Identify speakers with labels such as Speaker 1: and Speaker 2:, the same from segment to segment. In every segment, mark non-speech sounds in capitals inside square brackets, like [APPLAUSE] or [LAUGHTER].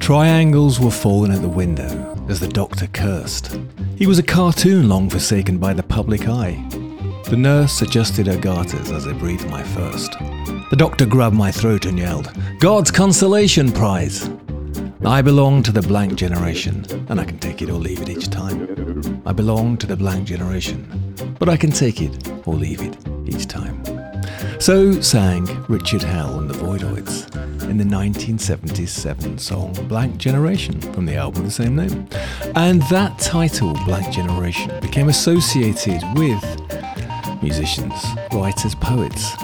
Speaker 1: Triangles were falling at the window as the doctor cursed. He was a cartoon long forsaken by the public eye. The nurse adjusted her garters as I breathed my first. The doctor grabbed my throat and yelled, God's consolation prize! I belong to the blank generation, and I can take it or leave it each time. I belong to the blank generation, but I can take it or leave it each time. So sang Richard Hell and the Voidoids in the 1977 song Blank Generation from the album of the same name. And that title, Blank Generation, became associated with musicians, writers, poets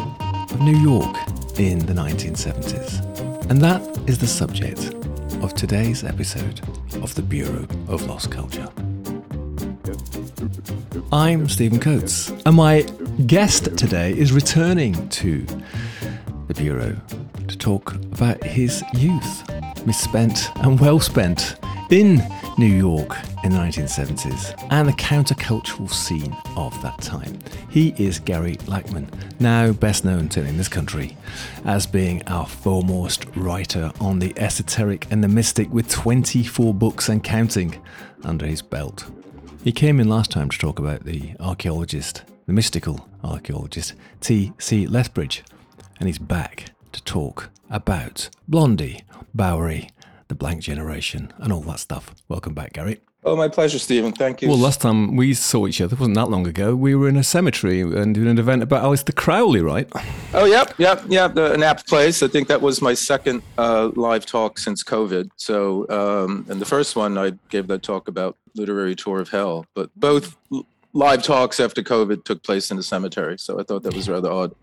Speaker 1: of New York in the 1970s. And that is the subject of today's episode of the Bureau of Lost Culture. I'm Stephen Coates, and my guest today is returning to the Bureau to talk about his youth, misspent and well spent in New York in the 1970s and the countercultural scene of that time. He is Gary Lachman, now best known to in this country as being our foremost writer on the esoteric and the mystic with 24 books and counting under his belt. He came in last time to talk about the archaeologist, the mystical archaeologist T.C. Lethbridge, and he's back to talk about Blondie, Bowery, the blank generation, and all that stuff. Welcome back, Gary.
Speaker 2: Oh, my pleasure, Stephen. Thank you.
Speaker 1: Well, last time we saw each other wasn't that long ago. We were in a cemetery and doing an event about Aleister Crowley, right?
Speaker 2: Oh, yep, yep, yep. The, an apt place. I think that was my second uh, live talk since COVID. So, um, and the first one I gave that talk about literary tour of hell, but both live talks after COVID took place in the cemetery. So I thought that was rather odd.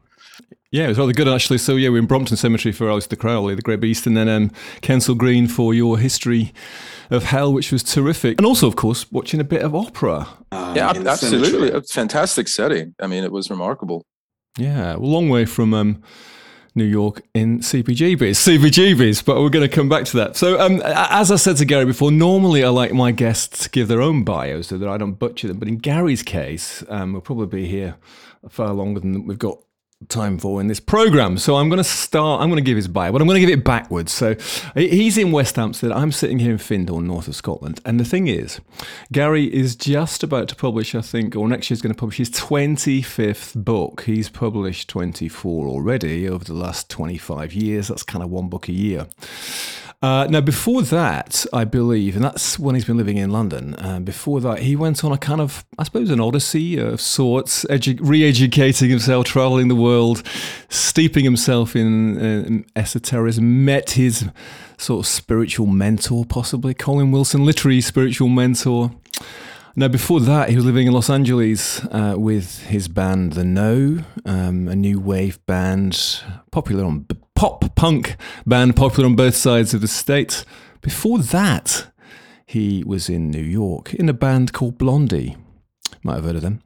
Speaker 1: Yeah, it was rather good actually. So yeah, we are in Brompton Cemetery for Aleister Crowley, the Great Beast, and then um, Kensal Green for your history of hell, which was terrific, and also of course watching a bit of opera.
Speaker 2: Um, yeah, absolutely, a fantastic setting. I mean, it was remarkable.
Speaker 1: Yeah, a long way from. Um, New York in CBGBs, CBGBs, but we're going to come back to that. So, um, as I said to Gary before, normally I like my guests to give their own bios so that I don't butcher them. But in Gary's case, um, we'll probably be here far longer than we've got time for in this program. So I'm going to start, I'm going to give his bio, but I'm going to give it backwards. So he's in West Hampstead. I'm sitting here in Findhorn, north of Scotland. And the thing is, Gary is just about to publish, I think, or next year he's going to publish his 25th book. He's published 24 already over the last 25 years. That's kind of one book a year. Uh, now, before that, I believe, and that's when he's been living in London. Uh, before that, he went on a kind of, I suppose, an odyssey of sorts, edu- re-educating himself, traveling the world, steeping himself in uh, esotericism. Met his sort of spiritual mentor, possibly Colin Wilson, literary spiritual mentor. Now, before that, he was living in Los Angeles uh, with his band The No, um, a new wave band, popular on pop punk band, popular on both sides of the state. Before that, he was in New York in a band called Blondie. Might have heard of them.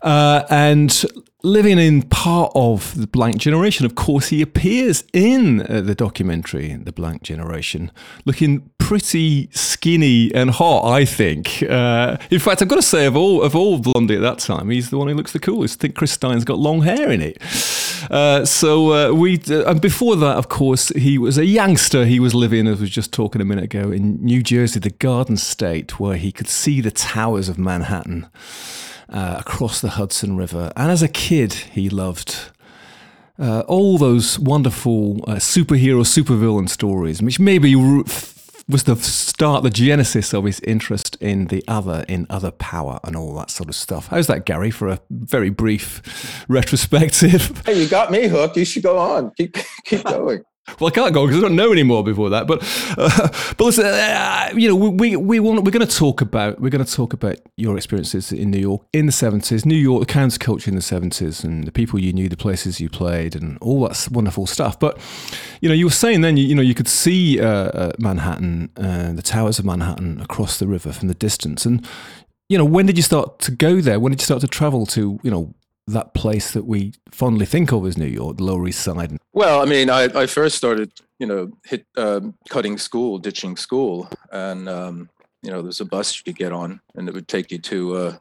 Speaker 1: Uh, and living in part of the Blank Generation, of course, he appears in uh, the documentary The Blank Generation, looking pretty skinny and hot. I think. Uh, in fact, I've got to say, of all of all Blondie at that time, he's the one who looks the coolest. I think Chris Stein's got long hair in it. Uh, so uh, we, uh, and before that, of course, he was a youngster. He was living, as we was just talking a minute ago, in New Jersey, the Garden State, where he could see the towers of Manhattan uh, across the Hudson River. And as a kid, he loved. Uh, all those wonderful uh, superhero, supervillain stories, which maybe was the start, the genesis of his interest in the other, in other power, and all that sort of stuff. How's that, Gary? For a very brief retrospective.
Speaker 2: Hey, you got me hooked. You should go on. Keep [LAUGHS] keep [LAUGHS] going.
Speaker 1: Well, I can't go because I don't know anymore before that. But uh, but listen, uh, you know, we we want we're going to talk about we're going to talk about your experiences in New York in the seventies, New York, the counterculture in the seventies, and the people you knew, the places you played, and all that wonderful stuff. But you know, you were saying then, you, you know, you could see uh, uh Manhattan, uh, the towers of Manhattan across the river from the distance, and you know, when did you start to go there? When did you start to travel to you know that place that we fondly think of as New York, the Lower East Side?
Speaker 2: Well, I mean, I, I first started, you know, hit um, cutting school, ditching school, and um, you know, there's a bus you could get on, and it would take you to uh,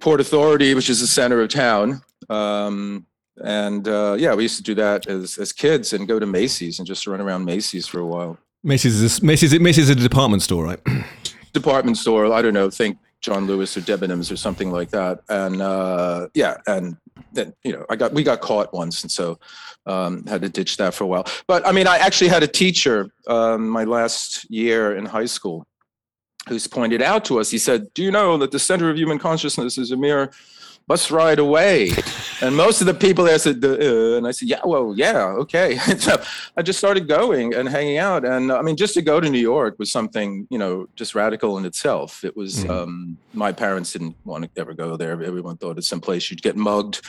Speaker 2: Port Authority, which is the center of town. Um, and uh, yeah, we used to do that as as kids and go to Macy's and just run around Macy's for a while.
Speaker 1: Macy's is Macy's. Macy's is a department store, right? [CLEARS THROAT]
Speaker 2: department store. I don't know. Think John Lewis or Debenhams or something like that. And uh, yeah, and then you know, I got we got caught once, and so um, had to ditch that for a while. But I mean, I actually had a teacher um, my last year in high school who's pointed out to us. He said, "Do you know that the center of human consciousness is a mere bus ride away. [LAUGHS] And most of the people there said, uh, and I said, yeah, well, yeah, okay. [LAUGHS] so I just started going and hanging out. And I mean, just to go to New York was something, you know, just radical in itself. It was, mm-hmm. um, my parents didn't want to ever go there. Everyone thought it's some place you'd get mugged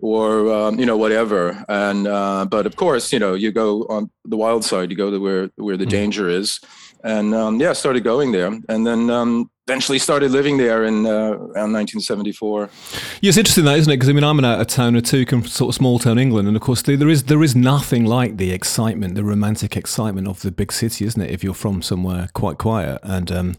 Speaker 2: or, um, you know, whatever. And, uh, but of course, you know, you go on the wild side, you go to where, where the mm-hmm. danger is. And um, yeah, started going there. And then, um, eventually started living there in uh, around 1974.
Speaker 1: Yeah, it's interesting isn't it? Because I mean, I'm out of towner too, from sort of small town England, and of course there is there is nothing like the excitement, the romantic excitement of the big city, isn't it? If you're from somewhere quite quiet and um,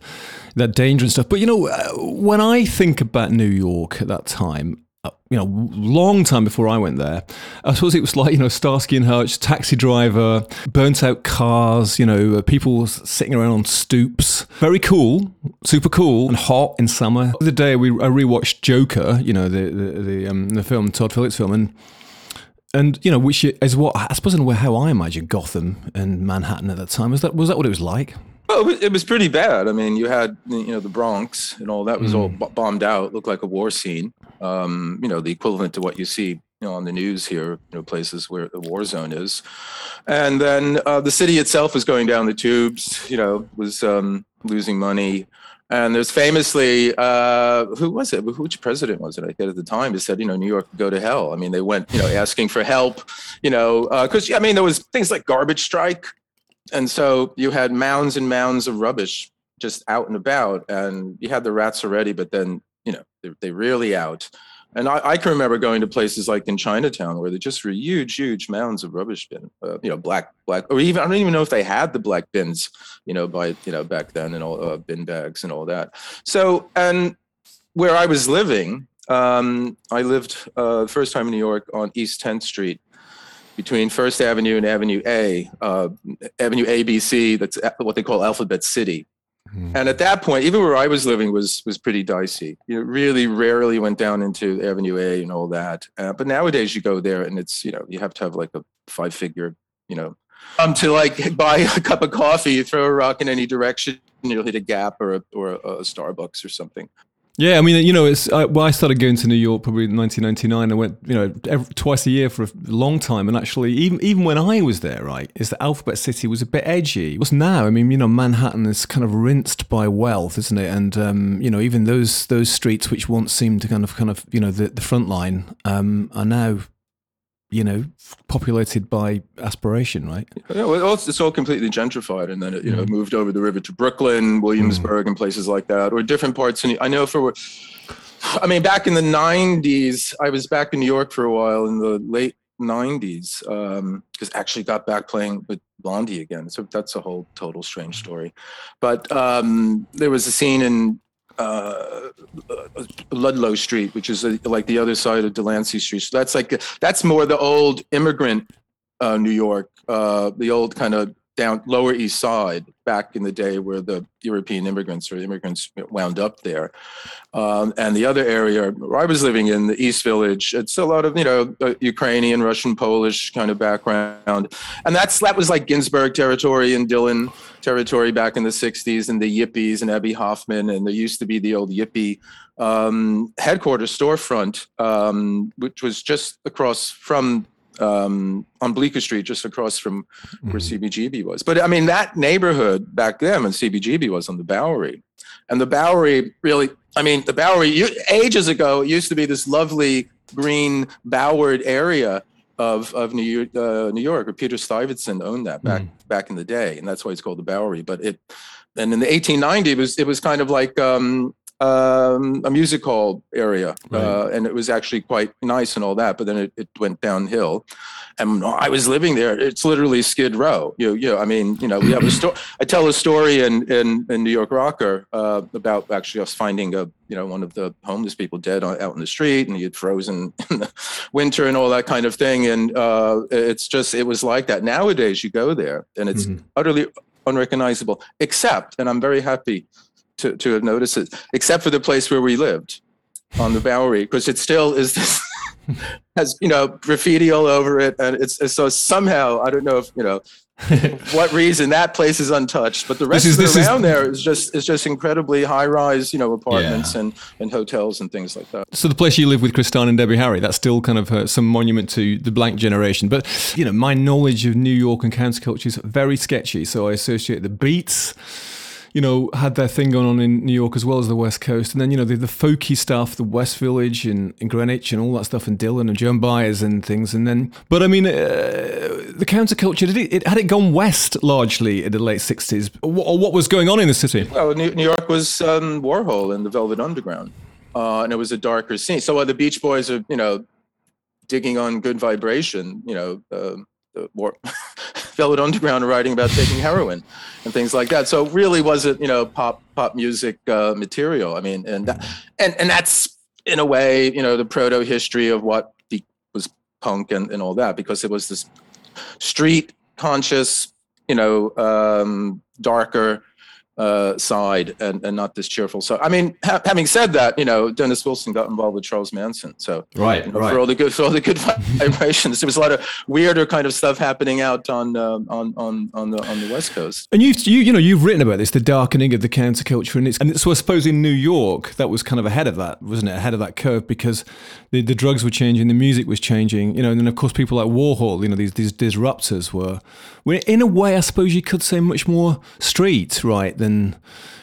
Speaker 1: that danger and stuff. But you know, uh, when I think about New York at that time, you know, long time before I went there. I suppose it was like, you know, Starsky and Hutch, taxi driver, burnt out cars, you know, uh, people sitting around on stoops. Very cool, super cool and hot in summer. The other day we, I rewatched Joker, you know, the, the, the, um, the film, Todd Phillips film, and and you know, which is what I suppose in a way how I imagine Gotham and Manhattan at that time. Was that was that what it was like?
Speaker 2: Well, it was pretty bad. I mean, you had you know the Bronx and all that was mm. all bombed out, looked like a war scene. Um, you know, the equivalent to what you see you know on the news here, you know, places where the war zone is. And then uh, the city itself was going down the tubes. You know, was um, losing money. And there's famously, uh, who was it? Which president was it? I forget at the time. He said, you know, New York go to hell. I mean, they went, you know, asking for help, you know, because uh, I mean, there was things like garbage strike, and so you had mounds and mounds of rubbish just out and about and you had the rats already but then know they're really out and I, I, can remember going to places like in Chinatown where there just were huge, huge mounds of rubbish bin, uh, you know, black, black, or even I don't even know if they had the black bins, you know, by you know back then and all uh, bin bags and all that. So and where I was living, um, I lived uh, first time in New York on East 10th Street, between First Avenue and Avenue A, uh, Avenue ABC. That's what they call Alphabet City. Mm-hmm. And at that point, even where I was living was was pretty dicey. You really rarely went down into Avenue A and all that. Uh, but nowadays, you go there and it's you know you have to have like a five figure you know um to like buy a [LAUGHS] cup of coffee, throw a rock in any direction, and you'll hit a Gap or a, or a Starbucks or something.
Speaker 1: Yeah, I mean, you know, it's I, well, I started going to New York probably in 1999. I went, you know, every, twice a year for a long time, and actually, even even when I was there, right, is that Alphabet City was a bit edgy. What's now? I mean, you know, Manhattan is kind of rinsed by wealth, isn't it? And um, you know, even those those streets which once seemed to kind of kind of you know the the front line um, are now you know, populated by aspiration, right?
Speaker 2: Yeah, well, it's, it's all completely gentrified, and then it, you mm. know moved over the river to Brooklyn, Williamsburg, mm. and places like that, or different parts. And I know for, I mean, back in the '90s, I was back in New York for a while in the late '90s, because um, actually got back playing with Blondie again. So that's a whole total strange story. But um, there was a scene in uh, Ludlow Street, which is a, uh, like the other side of Delancey Street. So that's like that's more the old immigrant uh, New York, uh, the old kind of down Lower East Side back in the day where the European immigrants or immigrants wound up there. Um, and the other area where I was living in, the East Village, it's a lot of, you know, uh, Ukrainian, Russian, Polish kind of background. And that's that was like Ginsberg territory and Dylan territory back in the 60s and the Yippies and Abbie Hoffman. And there used to be the old Yippie um, headquarters storefront, um, which was just across from um, on Bleecker Street, just across from where mm-hmm. CBGB was. But I mean, that neighborhood back then, when CBGB was on the Bowery, and the Bowery really, I mean, the Bowery you, ages ago it used to be this lovely green bowered area of of New York, uh, New York, where Peter Stuyvesant owned that back mm. back in the day, and that's why it's called the Bowery. But it, and in the 1890s, it was it was kind of like um, um, a music hall area, right. uh, and it was actually quite nice and all that. But then it, it went downhill, and I was living there. It's literally Skid Row. You, you know, I mean, you know, we have a story. I tell a story in in, in New York Rocker uh, about actually us finding a you know one of the homeless people dead on, out in the street, and he had frozen [LAUGHS] in the winter and all that kind of thing. And uh, it's just it was like that. Nowadays, you go there, and it's mm-hmm. utterly unrecognizable, except, and I'm very happy to, to have noticed it, except for the place where we lived on the Bowery, because it still is this [LAUGHS] has you know graffiti all over it, and it's, it's, so somehow I don't know if you know [LAUGHS] what reason that place is untouched, but the rest is, of it around is, there is just is just incredibly high rise, you know, apartments yeah. and and hotels and things like that.
Speaker 1: So the place you live with Kristan and Debbie Harry, that's still kind of uh, some monument to the blank generation. But you know, my knowledge of New York and counterculture is very sketchy, so I associate the beats you know, had their thing going on in New York as well as the West Coast. And then, you know, the, the folky stuff, the West Village and, and Greenwich and all that stuff, and Dylan and Joan Baez and things. And then, but I mean, uh, the counterculture, did it, it, had it gone west largely in the late 60s? Or, what was going on in the city?
Speaker 2: Well, New, New York was um, Warhol and the Velvet Underground. Uh, and it was a darker scene. So while the Beach Boys are, you know, digging on good vibration, you know, uh, the war, [LAUGHS] Velvet Underground writing about taking heroin and things like that. So really wasn't you know pop pop music uh, material. I mean, and that, and and that's in a way you know the proto history of what the, was punk and, and all that because it was this street conscious you know um, darker uh, side and, and not this cheerful side. I mean, ha- having said that, you know, Dennis Wilson got involved with Charles Manson, so
Speaker 1: right,
Speaker 2: you know,
Speaker 1: right.
Speaker 2: for all the good for all the good [LAUGHS] vibrations, there was a lot of weirder kind of stuff happening out on uh, on on on the on the West Coast.
Speaker 1: And you you you know you've written about this, the darkening of the counterculture, and it's and so I suppose in New York that was kind of ahead of that, wasn't it? Ahead of that curve because the the drugs were changing, the music was changing, you know, and then of course people like Warhol, you know, these these disruptors were, were in a way, I suppose you could say much more street, right? Than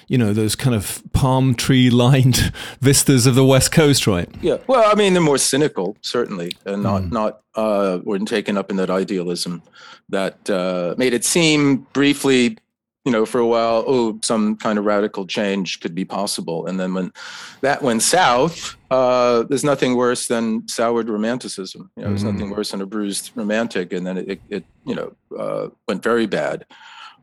Speaker 1: you know those kind of palm tree lined [LAUGHS] vistas of the west coast right?
Speaker 2: Yeah. Well i mean they're more cynical certainly and not mm. not uh weren't taken up in that idealism that uh made it seem briefly you know for a while oh some kind of radical change could be possible. And then when that went south uh there's nothing worse than soured romanticism. You know there's mm. nothing worse than a bruised romantic and then it, it you know uh went very bad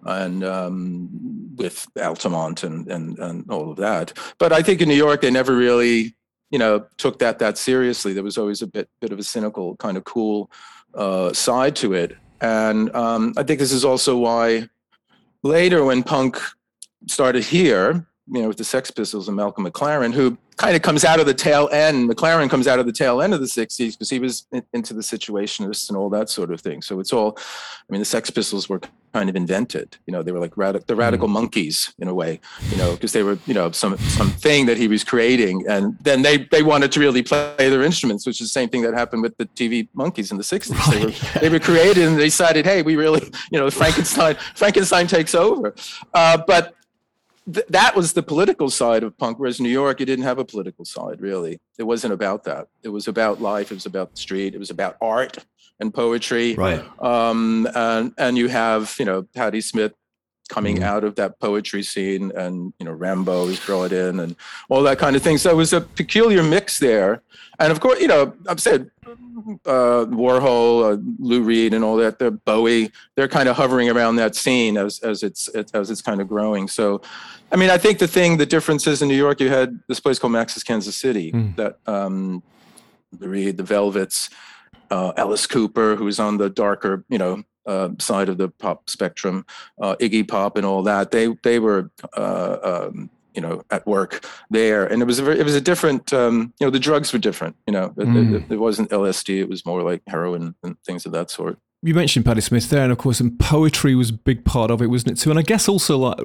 Speaker 2: and um, with Altamont and, and and all of that. But I think in New York they never really, you know, took that that seriously. There was always a bit bit of a cynical kind of cool uh, side to it, and um, I think this is also why later when punk started here, you know, with the Sex Pistols and Malcolm McLaren, who kind of comes out of the tail end. McLaren comes out of the tail end of the 60s because he was in, into the situationists and all that sort of thing. So it's all, I mean, the Sex Pistols were kind of invented. You know, they were like the radical mm. Monkees in a way. You know, because they were, you know, some something that he was creating, and then they they wanted to really play their instruments, which is the same thing that happened with the TV Monkees in the 60s. Right. They were they were created, and they decided, hey, we really, you know, Frankenstein Frankenstein takes over. Uh, but th- that was the political side of punk. Whereas New York, it didn't have a political side really. It wasn't about that. It was about life. It was about the street. It was about art and poetry.
Speaker 1: Right.
Speaker 2: Um, and and you have you know Patti Smith coming mm. out of that poetry scene, and you know Rimbaud is brought in, and all that kind of thing. So it was a peculiar mix there. And of course, you know, I've said uh, Warhol, uh, Lou Reed, and all that. The Bowie, they're kind of hovering around that scene as as it's as it's kind of growing. So, I mean, I think the thing, the difference is in New York, you had this place called Max's Kansas City mm. that um, Reed, the Velvets, uh, Alice Cooper, who's on the darker, you know, uh, side of the pop spectrum, uh, Iggy Pop, and all that. They they were uh, um, you know at work there and it was a very, it was a different um, you know the drugs were different you know it, mm. it, it, wasn't lsd it was more like heroin and things of that sort
Speaker 1: you mentioned Patti Smith there, and of course, and poetry was a big part of it, wasn't it too? And I guess also like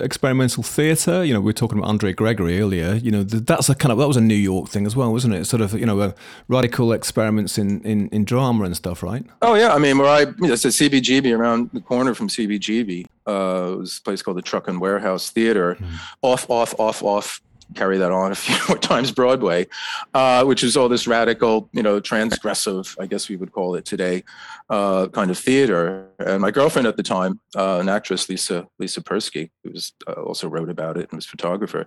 Speaker 1: experimental theatre. You know, we were talking about Andre Gregory earlier. You know, that's a kind of that was a New York thing as well, wasn't it? Sort of, you know, uh, radical experiments in, in in drama and stuff, right?
Speaker 2: Oh yeah, I mean, where I you know, it's a CBGB around the corner from CBGB. Uh, it was a place called the Truck and Warehouse Theater, mm. off, off, off, off carry that on a few [LAUGHS] more times Broadway, uh, which is all this radical, you know, transgressive, I guess we would call it today, uh, kind of theater. And my girlfriend at the time, uh, an actress, Lisa Lisa Persky, who was uh, also wrote about it and was photographer,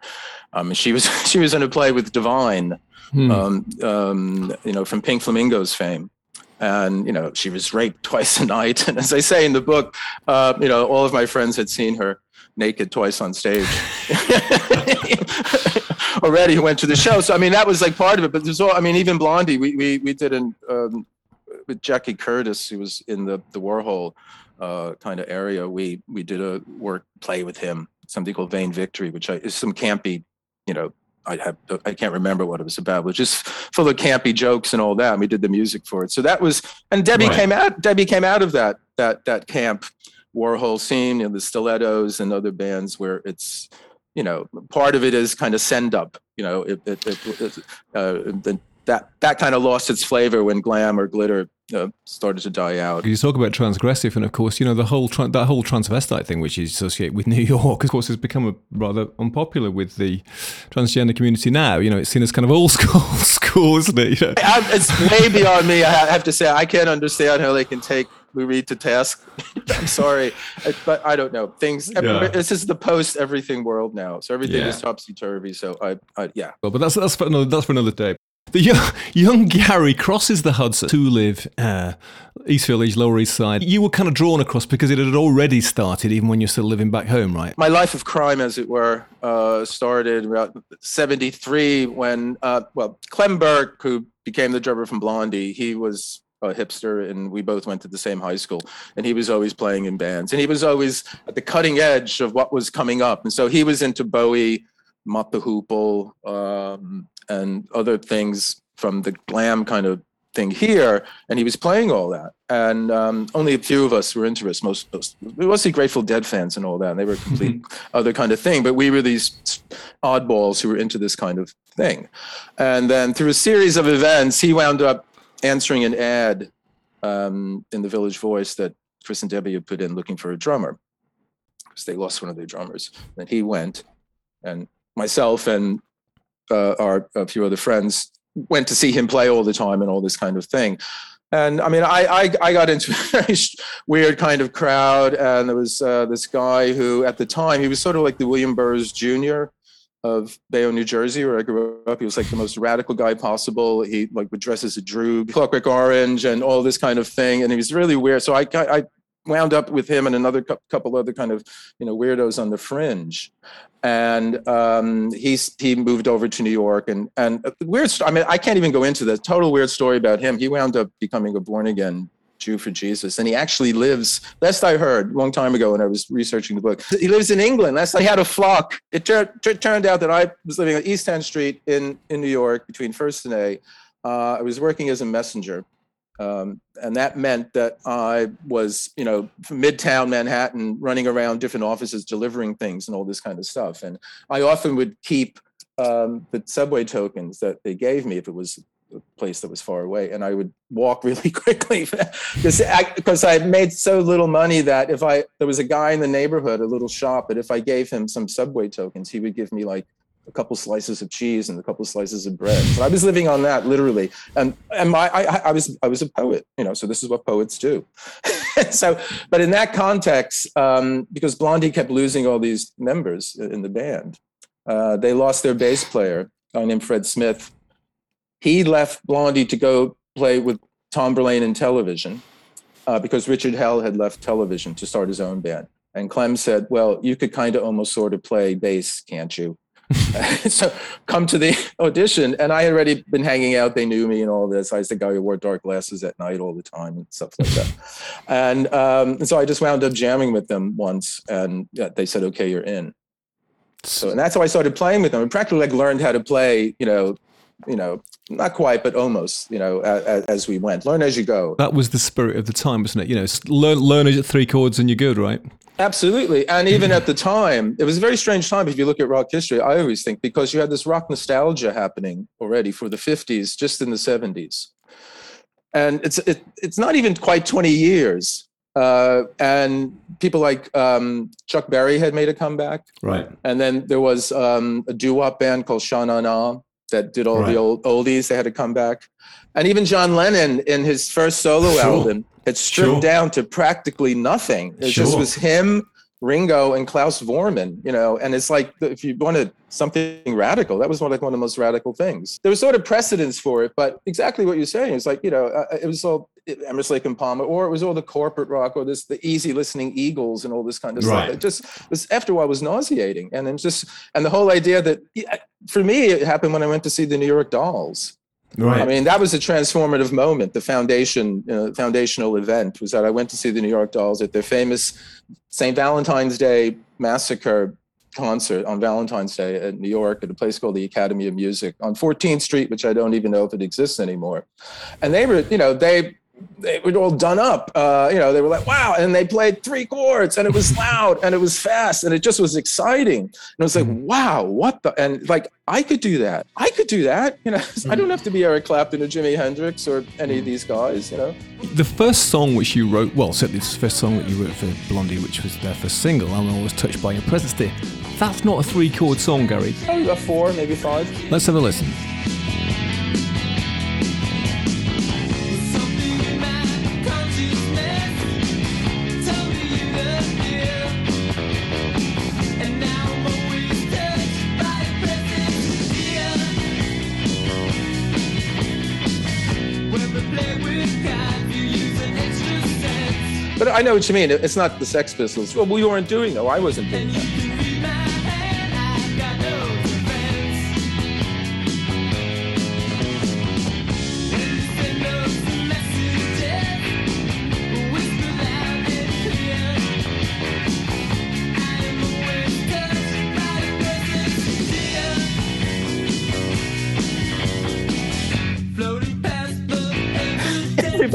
Speaker 2: um, and she was [LAUGHS] she was in a play with Divine, hmm. um, um, you know, from Pink Flamingos fame and you know she was raped [LAUGHS] twice a night and as i say in the book uh, you know all of my friends had seen her naked twice on stage [LAUGHS] already who went to the show. So I mean, that was like part of it. But there's all. I mean, even Blondie, we we we did an um, with Jackie Curtis, who was in the the Warhol uh, kind of area. We we did a work play with him, something called Vain Victory, which I, is some campy, you know. I have I can't remember what it was about. Was just full of campy jokes and all that. And we did the music for it. So that was and Debbie right. came out. Debbie came out of that that that camp Warhol scene, know, the Stilettos and other bands where it's, you know, part of it is kind of send up, you know, it, it, it, uh, that that kind of lost its flavor when glam or glitter uh, started to die out.
Speaker 1: You talk about transgressive, and of course, you know the whole tra- that whole transvestite thing, which is associated with [LAUGHS] New York, of course, has become a, rather unpopular with the transgender community now. You know, it's seen as kind of old [LAUGHS] school, school, isn't it? You know?
Speaker 2: it's way beyond me. I have to say, I can't understand how they can take Lou Reed to task. [LAUGHS] I'm sorry, but I don't know things. Yeah. This is the post everything world now, so everything yeah. is topsy turvy. So I, I, yeah.
Speaker 1: Well, but that's that's for another that's for another day. The young, young Gary crosses the Hudson to live uh, East Village, Lower East Side. You were kind of drawn across because it had already started, even when you're still living back home, right?
Speaker 2: My life of crime, as it were, uh, started about 73 when, uh, well, Clem Burke, who became the drummer from Blondie, he was a hipster and we both went to the same high school. And he was always playing in bands. And he was always at the cutting edge of what was coming up. And so he was into bowie Mott the Hoople um, and other things from the glam kind of thing here. And he was playing all that. And um, only a few of us were into it. Most, most we mostly grateful dead fans and all that. And they were a complete [LAUGHS] other kind of thing. But we were these oddballs who were into this kind of thing. And then through a series of events he wound up answering an ad um, in the Village Voice that Chris and Debbie had put in looking for a drummer because they lost one of their drummers. And he went, and myself and uh, our a few other friends went to see him play all the time and all this kind of thing. And I mean, I I, I got into [LAUGHS] a very weird kind of crowd, and there was uh, this guy who, at the time, he was sort of like the William Burroughs Jr of Bayonne, New Jersey, where I grew up. He was like the most radical guy possible. He like would dress as a droog, Clockwork Orange, and all this kind of thing. And he was really weird. So I, I wound up with him and another couple other kind of you know weirdos on the fringe. And um, he's he moved over to New York and and weird. I mean, I can't even go into the total weird story about him. He wound up becoming a born again Jew for Jesus. And he actually lives, last I heard, a long time ago when I was researching the book, he lives in England. Last I had a flock. It tur- tur- turned out that I was living on East 10th Street in, in New York between First and A. Uh, I was working as a messenger. Um, and that meant that I was, you know, from Midtown Manhattan, running around different offices, delivering things and all this kind of stuff. And I often would keep um, the subway tokens that they gave me if it was place that was far away and i would walk [LAUGHS] really quickly. Because I, I made so little money that if i there was a guy in the neighborhood a little shop that if i gave him some subway tokens he would give me like a couple slices of cheese and a couple slices of bread. So i was living on that literally. And and my I, I was i was a poet you know so this is what poets do. [LAUGHS] So but in that context um, because blondie kept losing all these members in the band uh, they lost their bass player a guy named fred smith he left Blondie to go play with Tom Verlaine in television uh, because Richard Hell had left television to start his own band. And Clem said, Well, you could kind of almost sort of play bass, can't you? [LAUGHS] so come to the audition. And I had already been hanging out. They knew me and all this. I was the guy who wore dark glasses at night all the time and stuff like that. [LAUGHS] and, um, and so I just wound up jamming with them once. And yeah, they said, Okay, you're in. So, and that's how I started playing with them. I practically like learned how to play, you know, you know, not quite, but almost, you know, as, as, we went. Learn as you go.
Speaker 1: That was the spirit of the time, wasn't it? You know, learn, learn at three chords and you're good, right?
Speaker 2: Absolutely. And even at the time, it was a very strange time. If you look at rock history, I always think because you had this rock nostalgia happening already for the 50s, just in the 70s. And it's, it, it's not even quite 20 years Uh, and people like um, Chuck Berry had made a comeback.
Speaker 1: Right.
Speaker 2: And then there was um, a doo-wop band called Sha Na Na that did all
Speaker 1: Right.
Speaker 2: the old oldies. They had to come back. And even John Lennon in his first solo
Speaker 1: Sure.
Speaker 2: album had stripped
Speaker 1: Sure.
Speaker 2: down to practically nothing. It just was him, Ringo, and Klaus Voormann, you know, and it's like if you wanted something radical, that was one like one of the most radical things. There was sort of precedence for it, but exactly what you're saying is like, you know, uh, it was all Emerson Lake and Palmer, or it was all the corporate rock, or this the easy listening Eagles and all this kind of
Speaker 1: Right.
Speaker 2: stuff. It just was after a while was nauseating, and then just and the whole idea that for me it happened when I went to see the New York Dolls.
Speaker 1: Right.
Speaker 2: I mean, that was a transformative moment. The foundation, uh, foundational event was that I went to see the New York Dolls at their famous St. Valentine's Day Massacre concert on Valentine's Day at New York at a place called the Academy of Music on 14th Street, which I don't even know if it exists anymore. And they were, you know, they they were all done up. Uh, you know, they were like, wow. And they played three chords and it was [LAUGHS] loud and it was fast and it just was exciting. And it was like, wow, what the? And like, I could do that. I could do that. You know, [LAUGHS] I don't have to be Eric Clapton or Jimi Hendrix or any of these guys, you know.
Speaker 1: The first song which you wrote, well, certainly the first song that you wrote for Blondie, which was their first single, I'm always touched by your presence there. That's not a three chord song, Gary.
Speaker 2: Probably a four, maybe five.
Speaker 1: Let's have a listen.
Speaker 2: I know what you mean. It's not the Sex Pistols. Well, we weren't doing that. I wasn't doing that.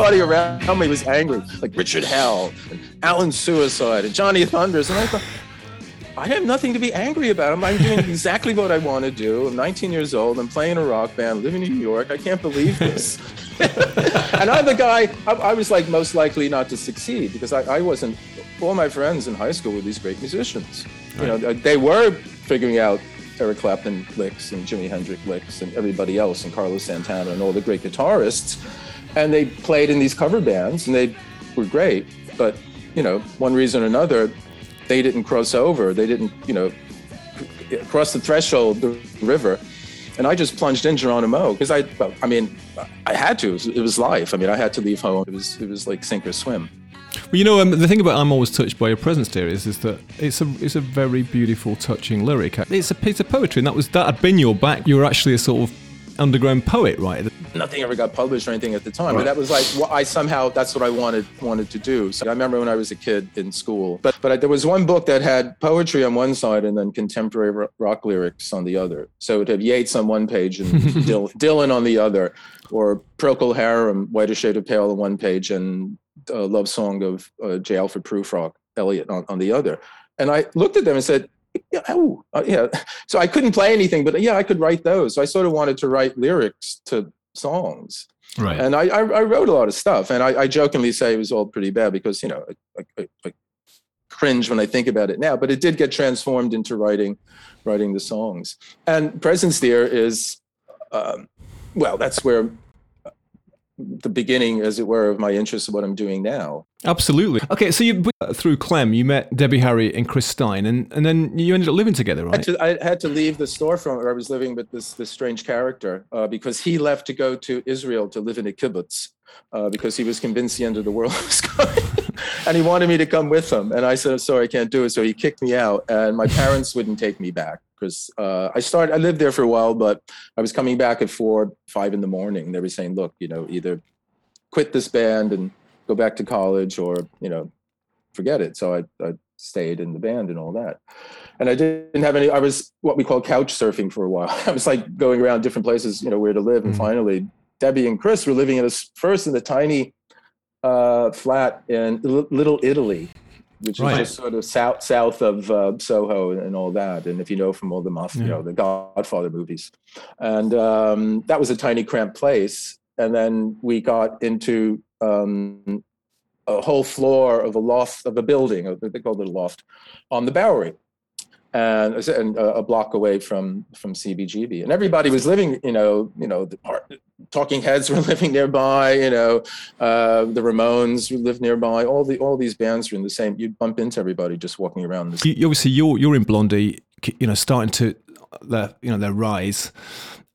Speaker 2: Everybody around me was angry, like Richard Hell and Alan Suicide and Johnny Thunders. And I thought, I have nothing to be angry about. I'm, I'm doing exactly what I want to do. I'm 19 years old. I'm playing a rock band, living in New York. I can't believe this. [LAUGHS] and I'm the guy, I, I was like most likely not to succeed because I, I wasn't, all my friends in high school were these great musicians. You know, they were figuring out Eric Clapton licks and Jimi Hendrix licks and everybody else and Carlos Santana and all the great guitarists. And they played in these cover bands and they were great. But, you know, one reason or another, they didn't cross over. They didn't, you know, cross the threshold, the river. And I just plunged in Geronimo because I, I mean, I had to. It was, it was life. I mean, I had to leave home. It was, it was like sink or swim.
Speaker 1: Well, you know, um, the thing about "I'm always touched by your presence" dear, is, is that it's a it's a very beautiful, touching lyric. It's a piece of poetry, and that was that had been your back. You were actually a sort of underground poet, right?
Speaker 2: nothing ever got published or anything at the time.
Speaker 1: Right.
Speaker 2: But that was like what I somehow that's what I wanted wanted to do. So I remember when I was a kid in school. But but I, there was one book that had poetry on one side and then contemporary rock lyrics on the other. So it had Yeats on one page and [LAUGHS] Dylan on the other, or Procol Harum, Whiter Shade of Pale on one page, and a love song of uh, J. Alfred Prufrock, Eliot on, on the other. And I looked at them and said. Yeah, oh, uh, yeah. So I couldn't play anything, but yeah, I could write those. So I sort of wanted to write lyrics to songs.
Speaker 1: Right.
Speaker 2: And I, I, I wrote a lot of stuff, and I, I jokingly say it was all pretty bad because you know I, I, I cringe when I think about it now. But it did get transformed into writing, writing the songs. And Presence Dear is, um, well, that's where the beginning, as it were, of my interest in what I'm doing now.
Speaker 1: Absolutely. Okay, so you uh, through Clem, you met Debbie Harry and Chris Stein, and, and then you ended up living together,
Speaker 2: I
Speaker 1: right?
Speaker 2: had, to, I had to leave the storefront where I was living with this this strange character uh, because he left to go to Israel to live in a kibbutz uh, because he was convinced the end of the world [LAUGHS] was coming, and he wanted me to come with him. And I said, I'm "Sorry, I can't do it." So he kicked me out, and my parents wouldn't take me back because uh, I started. I lived there for a while, but I was coming back at four, five in the morning. They were saying, "Look, you know, either quit this band and go back to college, or you know, forget it." So I, I stayed in the band and all that and I didn't have any. I was what we call couch surfing for a while. [LAUGHS] I was like going around different places, you know, where to live. And
Speaker 1: Mhm.
Speaker 2: finally, Debbie and Chris were living in a first in the tiny uh, flat in Li- Little Italy, which
Speaker 1: Right.
Speaker 2: is just sort of south south of uh, Soho and all that. And if you know from all the mafia, you know, the Godfather movies, and um, that was a tiny cramped place. And then we got into um, a whole floor of a loft of a building, they called it a loft, on the Bowery, and, and uh, a block away from from CBGB, and everybody was living, you know, you know, the Talking Heads [LAUGHS] were living nearby, you know, uh, the Ramones lived nearby. All the all these bands were in the same. You'd bump into everybody just walking around.
Speaker 1: You, you- obviously, you're you're in Blondie, you know, starting to their you know their rise,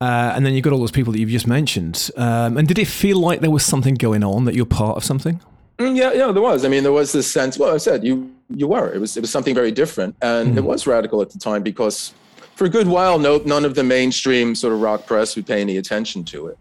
Speaker 1: uh, and then you've got all those people that you've just mentioned. Um, and did it feel like there was something going on that you're part of something?
Speaker 2: Mm, yeah, yeah, there was. I mean, there was this sense. Well, I said you you were. It was it was something very different, and it was radical at the time because for a good while, no none of the mainstream sort of rock press would pay any attention to it.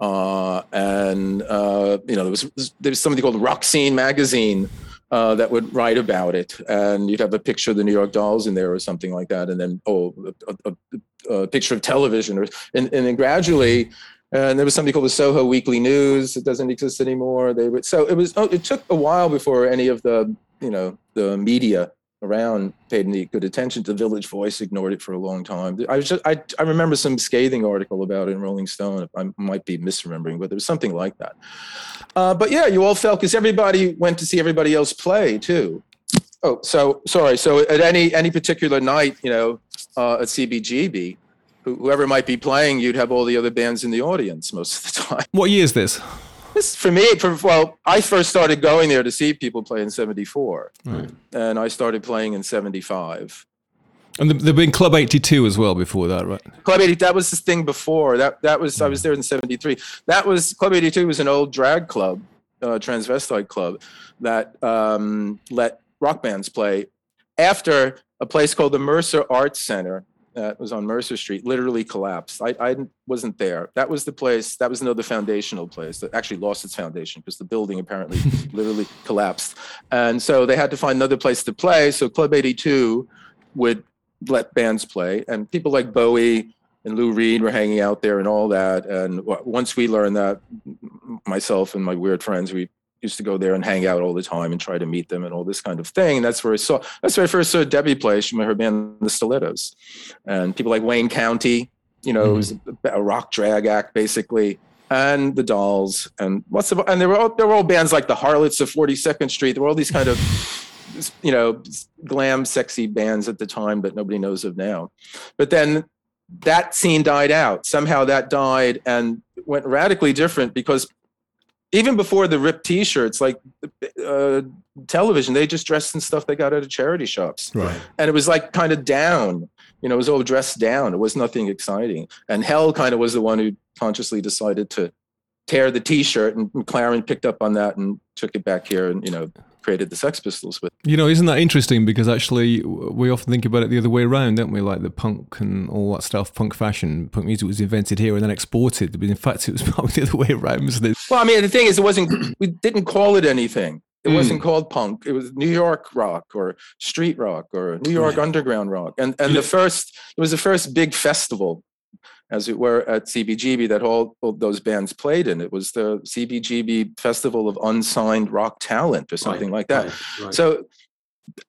Speaker 2: Uh, and uh, you know, there was there was something called Rock Scene magazine uh, that would write about it, and you'd have a picture of the New York Dolls in there or something like that, and then oh, a, a, a picture of television, or and, and then gradually. And there was something called the Soho Weekly News. It doesn't exist anymore. They would, so it was. Oh, it took a while before any of the you know the media around paid any good attention to Village Voice. Ignored it for a long time. I was just, I, I remember some scathing article about it in Rolling Stone. I might be misremembering, but there was something like that. Uh, but yeah, you all felt because everybody went to see everybody else play too. Oh, so sorry. So at any any particular night, you know, uh, at CBGB, whoever might be playing, you'd have all the other bands in the audience most of the [LAUGHS] time.
Speaker 1: What year is this?
Speaker 2: This for me, for, well, I first started going there to see people play in '74, and I started playing in '75.
Speaker 1: And there- there've been Club 82 as well before that, right?
Speaker 2: Club 80, that was the thing before. That that was I was there in '73. That was Club 82 was an old drag club, uh, transvestite club that um, let rock bands play after a place called the Mercer Arts Center that was on Mercer Street literally collapsed. I, I wasn't there. That was the place. That was another foundational place that actually lost its foundation because the building apparently [LAUGHS] literally collapsed. And so they had to find another place to play. So Club 82 would let bands play, and people like Bowie and Lou Reed were hanging out there and all that. And once we learned that, myself and my weird friends, we used to go there and hang out all the time and try to meet them and all this kind of thing. And that's where I saw. That's where I first saw Debbie play. She her band, the Stilettos, and people like Wayne County. You know, it was mm-hmm. a, a rock drag act basically. And the Dolls, and what's the, and there were all, there were all bands like the Harlots of 42nd Street. There were all these kind of you know, glam, sexy bands at the time that nobody knows of now. But then that scene died out. Somehow that died and went radically different because even before the ripped T-shirts, like uh, television, they just dressed in stuff they got out of charity shops,
Speaker 3: Right.
Speaker 2: and it was like kind of down. You know, it was all dressed down. It was nothing exciting. And Hell kind of was the one who consciously decided to tear the T-shirt, and McLaren picked up on that and took it back here, and you know, created the Sex Pistols with.
Speaker 1: You know, isn't that interesting? Because actually, we often think about it the other way around, don't we? Like the punk and all that stuff, punk fashion, punk music was invented here and then exported. But in fact, it was [LAUGHS] probably the other way around, wasn't it?
Speaker 2: Well, I mean, the thing is, it wasn't. We didn't call it anything. It hmm. wasn't called punk. It was New York rock or street rock or New York
Speaker 3: Right.
Speaker 2: underground rock. And and the first it was the first big festival, as it were, at CBGB that all, all those bands played in. It was the CBGB Festival of Unsigned Rock Talent or something like that.
Speaker 3: Right, right.
Speaker 2: So,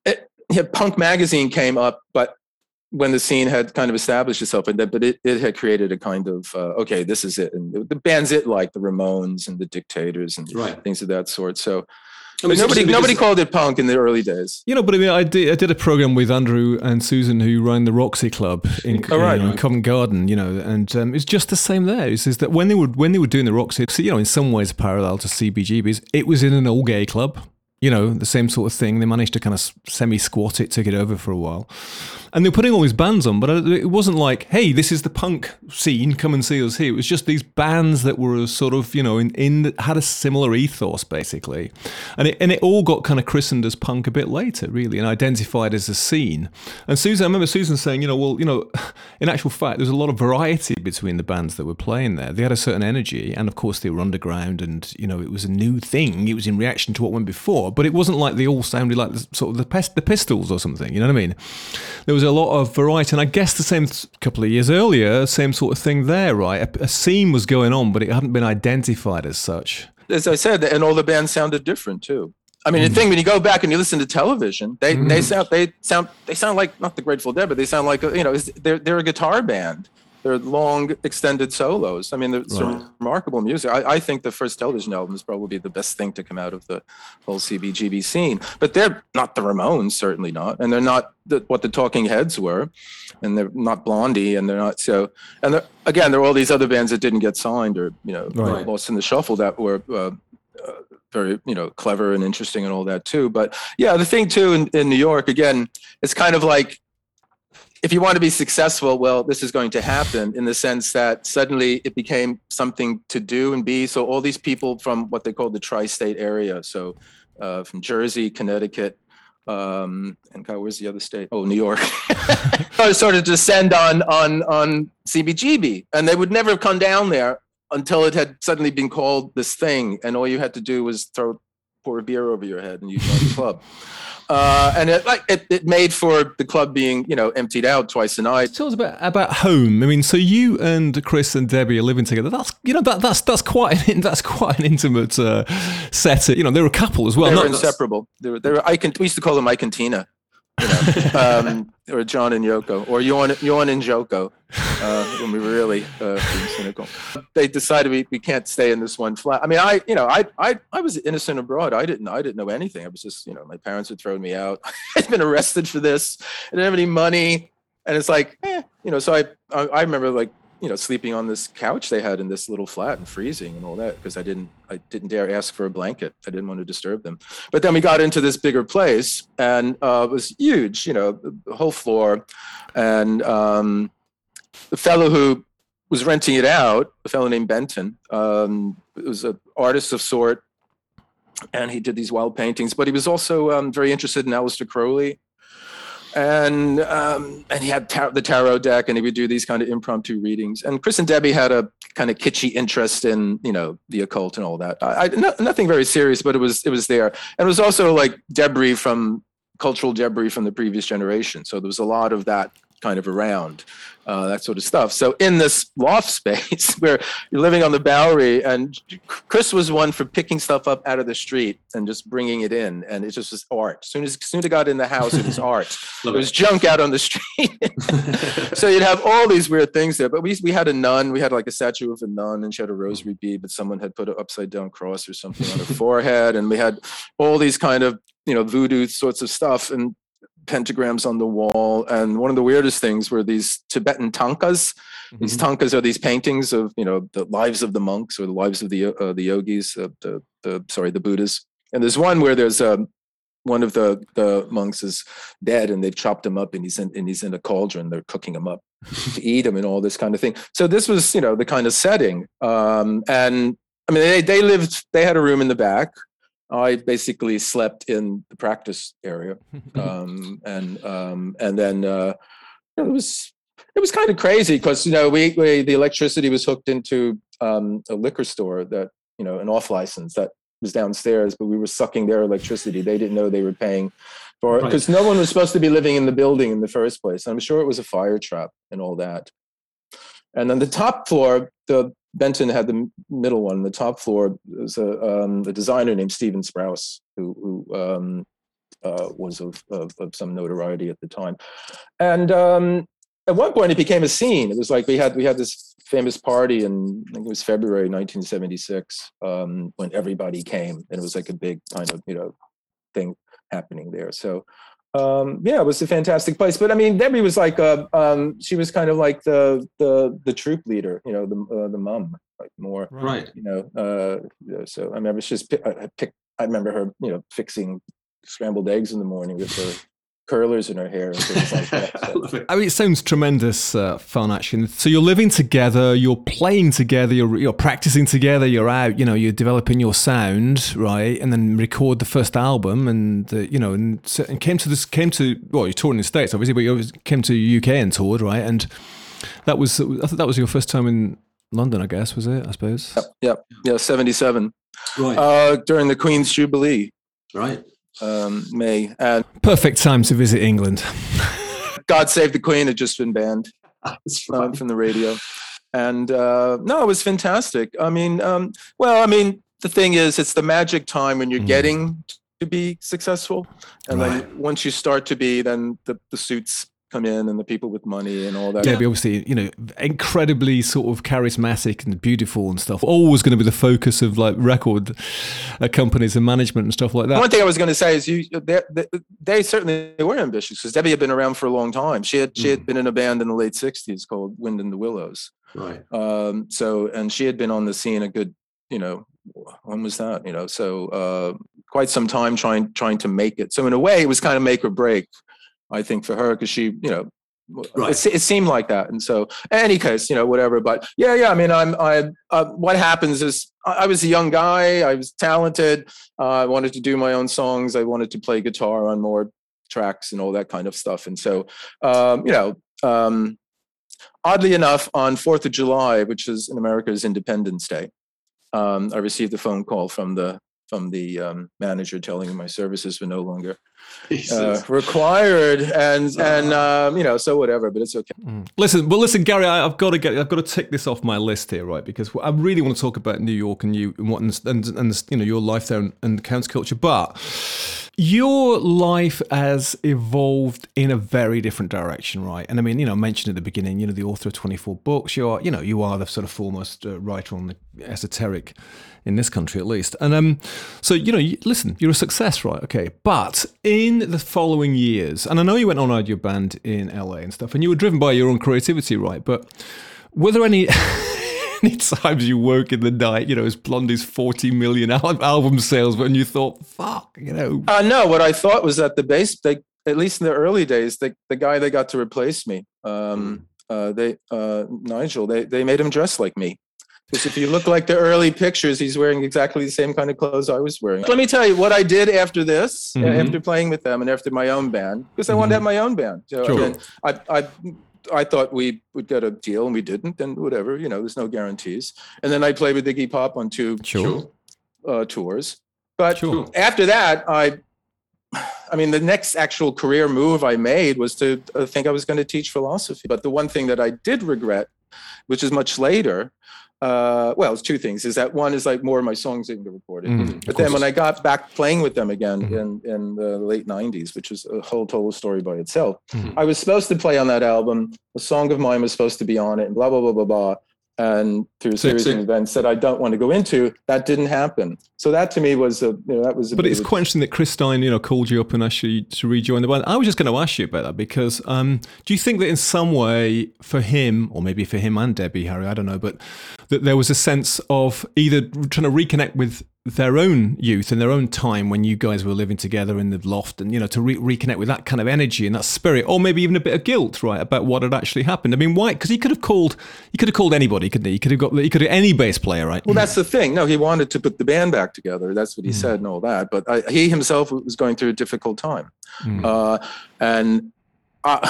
Speaker 2: it, yeah, Punk Magazine came up, but when the scene had kind of established itself, and that, but it, it had created a kind of uh, okay, this is it, and the, bands it like the Ramones and the Dictators and
Speaker 3: Right.
Speaker 2: things of that sort. So,
Speaker 3: I mean,
Speaker 2: nobody nobody called it punk in the early days.
Speaker 1: You know, but I mean, I did, I did a program with Andrew and Susan who run the Roxy Club in,
Speaker 2: Oh, right.
Speaker 1: in Covent Garden. You know, and um, it's just the same there. It's just that when they were when they were doing the Roxy, so, you know, in some ways parallel to CBGB's, it was in an all gay club. You know, the same sort of thing. They managed to kind of semi squat it, took it over for a while, and they were putting all these bands on. But it wasn't like, hey, this is the punk scene. Come and see us here. It was just these bands that were sort of, you know, in, in had a similar ethos basically, and it and it all got kind of christened as punk a bit later, really, and identified as a scene. And Susan, I remember Susan saying, you know, well, you know, [LAUGHS] in actual fact, there's a lot of variety between the bands that were playing there. They had a certain energy, and of course, they were underground, and you know, it was a new thing. It was in reaction to what went before, but it wasn't like they all sounded like the, sort of the, pest, the Pistols or something. You know what I mean? There was a lot of variety, and I guess the same th- couple of years earlier, same sort of thing there, right? A, a scene was going on, but it hadn't been identified as such.
Speaker 2: As I said, and all the bands sounded different too. I mean, the hmm. thing when you go back and you listen to television, they they hmm. sound they sound they sound like not the Grateful Dead, but they sound like you know they're they're a guitar band. They're long extended solos. I mean, it's
Speaker 1: Right.
Speaker 2: remarkable music. I, I think the first television album is probably the best thing to come out of the whole CBGB scene. But they're not the Ramones, certainly not, and they're not the, what the Talking Heads were, and they're not Blondie, and they're not so. And they're, again, there are all these other bands that didn't get signed or you know
Speaker 1: Right.
Speaker 2: lost in the shuffle that were. Uh, uh, very you know clever and interesting and all that too but yeah the thing too in, in new york again it's kind of like if you want to be successful, well, this is going to happen in the sense that suddenly it became something to do and be. So all these people from what they call the tri-state area, so uh, from Jersey, Connecticut, um, and God, where's the other state? Oh, New York. [LAUGHS] sort of descend on on on CBGB, and they would never have come down there until it had suddenly been called this thing, and all you had to do was throw pour a beer over your head and you joined the club. Uh, and it like it, it made for the club being you know emptied out twice a night.
Speaker 1: Tell us about about home. I mean, so you and Chris and Debbie are living together. That's you know that that's that's quite an, [LAUGHS] that's quite an intimate uh, setting. You know, they're a couple as well.
Speaker 2: they were
Speaker 1: not-
Speaker 2: inseparable. They were, they were I can we used to call them Ike and Tina, you know, [LAUGHS] um, or John and Yoko, or Yon Yon and Joko, uh, when we were really uh, being cynical. They decided we, we can't stay in this one flat. I mean, I you know I I I was innocent abroad. I didn't I didn't know anything. I was just you know my parents had thrown me out. [LAUGHS] I'd been arrested for this. I didn't have any money, and it's like eh, you know. So I I, I remember like you know sleeping on this couch they had in this little flat and freezing and all that because I didn't I didn't dare ask for a blanket. I didn't want to disturb them. But then we got into this bigger place and uh, it was huge, you know, the, whole floor. And um, the fellow who was renting it out, a fellow named Benton, um, was an artist of sort. And he did these wild paintings, but he was also um, very interested in Aleister Crowley. And um, and he had tar- the tarot deck, and he would do these kind of impromptu readings. And Chris and Debbie had a kind of kitschy interest in you know the occult and all that. I, I no, nothing very serious, but it was it was there, and it was also like debris from cultural debris from the previous generation. So there was a lot of that kind of around, uh, that sort of stuff. So in this loft [LAUGHS] space where you're living on the Bowery, and Chris was one for picking stuff up out of the street and just bringing it in, and it just was art. As soon as, as soon as it got in the house, it was [LAUGHS] art. it was junk out on the street. [LAUGHS] so you'd have all these weird things there. But we we had a nun. We had like a statue of a nun, and she had a rosary bead, but someone had put an upside down cross or something on her forehead. And we had all these kind of you know voodoo sorts of stuff and pentagrams on the wall. And one of the weirdest things were these Tibetan tankas. These tankas are these paintings of you know the lives of the monks or the lives of the uh, the yogis, uh, the the sorry the Buddhas. And there's one where there's um, one of the the monks is dead and they've chopped him up and he's in and he's in a cauldron. They're cooking him up to [LAUGHS] eat him and all this kind of thing. So this was you know the kind of setting. Um, and I mean they they lived they had a room in the back. I basically slept in the practice area, [LAUGHS] um, and um, and then uh, it was it was kind of crazy because you know we, we the electricity was hooked into um, a liquor store that you know an off license that was downstairs, but we were sucking their electricity. They didn't know they were paying for it
Speaker 3: Right.
Speaker 2: because no one was supposed to be living in the building in the first place. I'm sure it was a fire trap and all that. And then the top floor, the Benton had the middle one. The top floor was a, um, a designer named Stephen Sprouse, who, who um, uh, was of, of, of some notoriety at the time. And um, at one point, it became a scene. It was like we had we had this famous party in I think it was February 1976 um, when everybody came, and it was like a big kind of you know thing happening there. So um, yeah, it was a fantastic place. But I mean, Debbie was like a, um, she was kind of like the the the troop leader, you know, the uh, the mum, like more,
Speaker 3: Right.
Speaker 2: you know. Uh, you know, so I remember she I, I picked. I remember her, you know, fixing scrambled eggs in the morning with her curlers in her hair and things like that. [LAUGHS]
Speaker 3: I
Speaker 2: So,
Speaker 3: love it.
Speaker 1: I mean, it sounds tremendous uh, fun, actually. So you're living together, you're playing together, you're, you're practicing together, you're out, you know, you're developing your sound, right? And then record the first album, and uh, you know, and, so- and came to this, came to well, you're touring in the states, obviously, but you obviously came to UK and toured, right? And that was, I thought that was your first time in London, I guess, was it? I suppose.
Speaker 2: yep, yeah, seventy-seven
Speaker 3: Right.
Speaker 2: uh, during the Queen's Jubilee,
Speaker 3: right.
Speaker 2: Um, May, and
Speaker 1: Perfect time to visit England.
Speaker 2: God Save the Queen had just been banned. [LAUGHS]
Speaker 3: That's
Speaker 2: um, from the radio. And uh, no, it was fantastic. I mean, um, well, I mean, the thing is, it's the magic time when you're
Speaker 1: Mm.
Speaker 2: getting to be successful, and
Speaker 1: Right.
Speaker 2: then once you start to be, then the, the suits come in and the people with money and all that.
Speaker 1: Debbie, obviously, you know, incredibly sort of charismatic and beautiful and stuff. Always going to be the focus of like record uh, companies and management and stuff like that.
Speaker 2: One thing I was going to say is you they, they, they certainly were ambitious because Debbie had been around for a long time. She had she had been in a band in the late '60s called Wind in the Willows.
Speaker 3: Right.
Speaker 2: Um, so and she had been on the scene a good, you know, when was that? You know, so uh, quite some time trying trying to make it. So in a way, it was kind of make or break, I think, for her because she, you know.
Speaker 3: Right.
Speaker 2: It, it seemed like that, and so any case, you know, whatever. But yeah, yeah. I mean, I'm. I. Uh, what happens is, I, I was a young guy. I was talented. Uh, I wanted to do my own songs. I wanted to play guitar on more tracks and all that kind of stuff. And so, um, you know, um, oddly enough, on Fourth of July, which is in America's Independence Day, um, I received a phone call from the from the um, manager telling me my services were no longer uh, required, and and um, you know, so whatever. But it's okay.
Speaker 1: Listen, well, listen, Gary, I, I've got to get, I've got to tick this off my list here, right? Because I really want to talk about New York and you and what and, and, and you know your life there and, and counterculture, but your life has evolved in a very different direction, right? And I mean, you know, I mentioned at the beginning, you know, the author of 24 books. You are, you know, you are the sort of foremost uh, writer on the esoteric in this country, at least. And um, so, you know, you, listen, you're a success, right? Okay. But in the following years, and I know you went on had your band in LA and stuff, and you were driven by your own creativity, right? But were there any [LAUGHS] any times you woke in the night, you know, as Blondie's 40 million al- album sales, when you thought, fuck, you know,
Speaker 2: Uh, no, what I thought was that the bass, they, at least in the early days, the, the guy they got to replace me, um, uh, they uh, Nigel, they they made him dress like me. Because if you look like the early pictures, he's wearing exactly the same kind of clothes I was wearing. Let me tell you what I did after this, uh,
Speaker 1: Mhm.
Speaker 2: after playing with them, and after my own band, because I wanted to have my own band. So
Speaker 1: Sure.
Speaker 2: I, I, I thought we would get a deal, and we didn't, and whatever. You know, there's no guarantees. And then I played with Iggy Pop on two
Speaker 1: sure.
Speaker 2: uh, tours. But
Speaker 1: Sure.
Speaker 2: after that, I, I mean, the next actual career move I made was to uh, think I was going to teach philosophy. But the one thing that I did regret, which is much later, uh, well, it's two things. Is that one is like more of my songs didn't get recorded.
Speaker 1: Mm, of
Speaker 2: But then when I got back playing with them again
Speaker 1: Mhm.
Speaker 2: in, in the late 90s, which was a whole total story by itself,
Speaker 1: Mhm.
Speaker 2: I was supposed to play on that album. A song of mine was supposed to be on it, and blah, blah, blah, blah, blah. And through a series of events that I don't want to go into, that didn't happen. So that to me was a, you know, that was a
Speaker 1: But it's quite interesting that Chris Stein, you know, called you up and asked you to rejoin the band. I was just going to ask you about that because um, do you think that in some way for him, or maybe for him and Debbie, Harry, I don't know, but that there was a sense of either trying to reconnect with their own youth and their own time when you guys were living together in the loft and, you know, to re- reconnect with that kind of energy and that spirit, or maybe even a bit of guilt, right, about what had actually happened. I mean, why? Because he could have called, he could have called anybody, couldn't he? He could have got, he could have any bass player, right?
Speaker 2: Well, that's the thing. No, he wanted to put the band back together. That's what he said and all that. But I, he himself was going through a difficult time.
Speaker 1: Mm.
Speaker 2: Uh, and uh,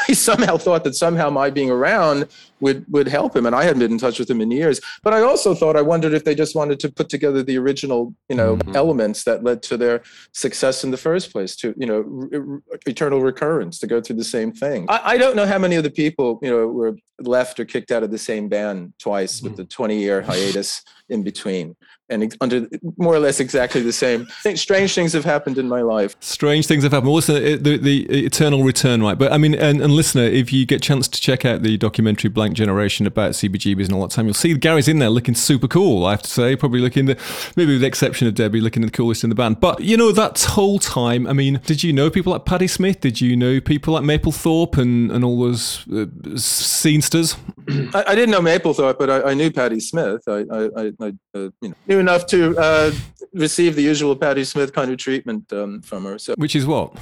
Speaker 2: [LAUGHS] he somehow thought that somehow my being around would would help him. And I hadn't been in touch with him in years. But I also thought I wondered if they just wanted to put together the original, you know,
Speaker 1: Mm-hmm.
Speaker 3: Mhm.
Speaker 2: elements that led to their success in the first place. To you know, re- re- eternal recurrence to go through the same thing. I, I don't know how many of the people you know were left or kicked out of the same band twice with the 20 year hiatus in between. And ex- under more or less exactly the same. Strange things have happened in my life.
Speaker 1: Strange things have happened. Well, listen, the, the eternal return, right? But I mean, and, and listener, if you get a chance to check out the documentary Blank Generation about CBGBs and all that time, you'll see Gary's in there looking super cool, I have to say. Probably looking the, maybe with the exception of Debbie, looking the coolest in the band. But, you know, that whole time, I mean, did you know people like Patti Smith? Did you know people like Mapplethorpe and, and all those uh, scenesters? [CLEARS THROAT]
Speaker 2: I, I didn't know Mapplethorpe, but I, I knew Patti Smith. I, I, I, I uh, you know, knew enough to uh, receive the usual Patti Smith kind of treatment um, from her. So,
Speaker 1: Which is what?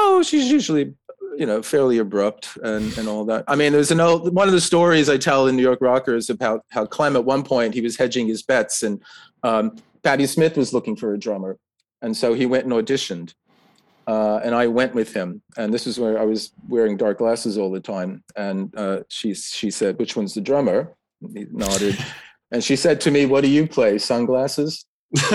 Speaker 2: oh, she's usually, you know, fairly abrupt and, and all that. I mean, there's an old one of the stories I tell in New York Rockers about how Clem at one point he was hedging his bets, and um, Patti Smith was looking for a drummer, and so he went and auditioned. Uh, and I went with him, and this is where I was wearing dark glasses all the time. And uh, she she said, "Which one's the drummer?" And he nodded, [LAUGHS] and she said to me, "What do you play? Sunglasses?" [LAUGHS] [LAUGHS]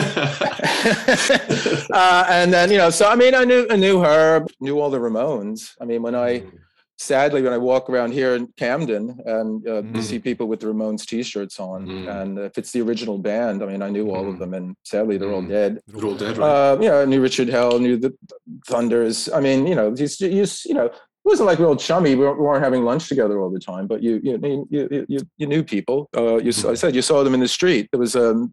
Speaker 2: uh, and then you know, so I mean, I knew I knew her, knew all the Ramones. I mean, when I sadly when I walk around here in Camden and uh, you see people with the Ramones T-shirts on,
Speaker 3: Mhm.
Speaker 2: and if it's the original band, I mean, I knew all of
Speaker 1: Mhm.
Speaker 2: them, and sadly they're all dead.
Speaker 3: They're all dead, right?
Speaker 2: Uh, you know, I knew Richard Hell, knew the Thunders. I mean, you know, these, you, you know, it wasn't like real chummy. We weren't, we weren't having lunch together all the time, but you you you you, you, knew people. Uh, you I said you saw them in the street. There was a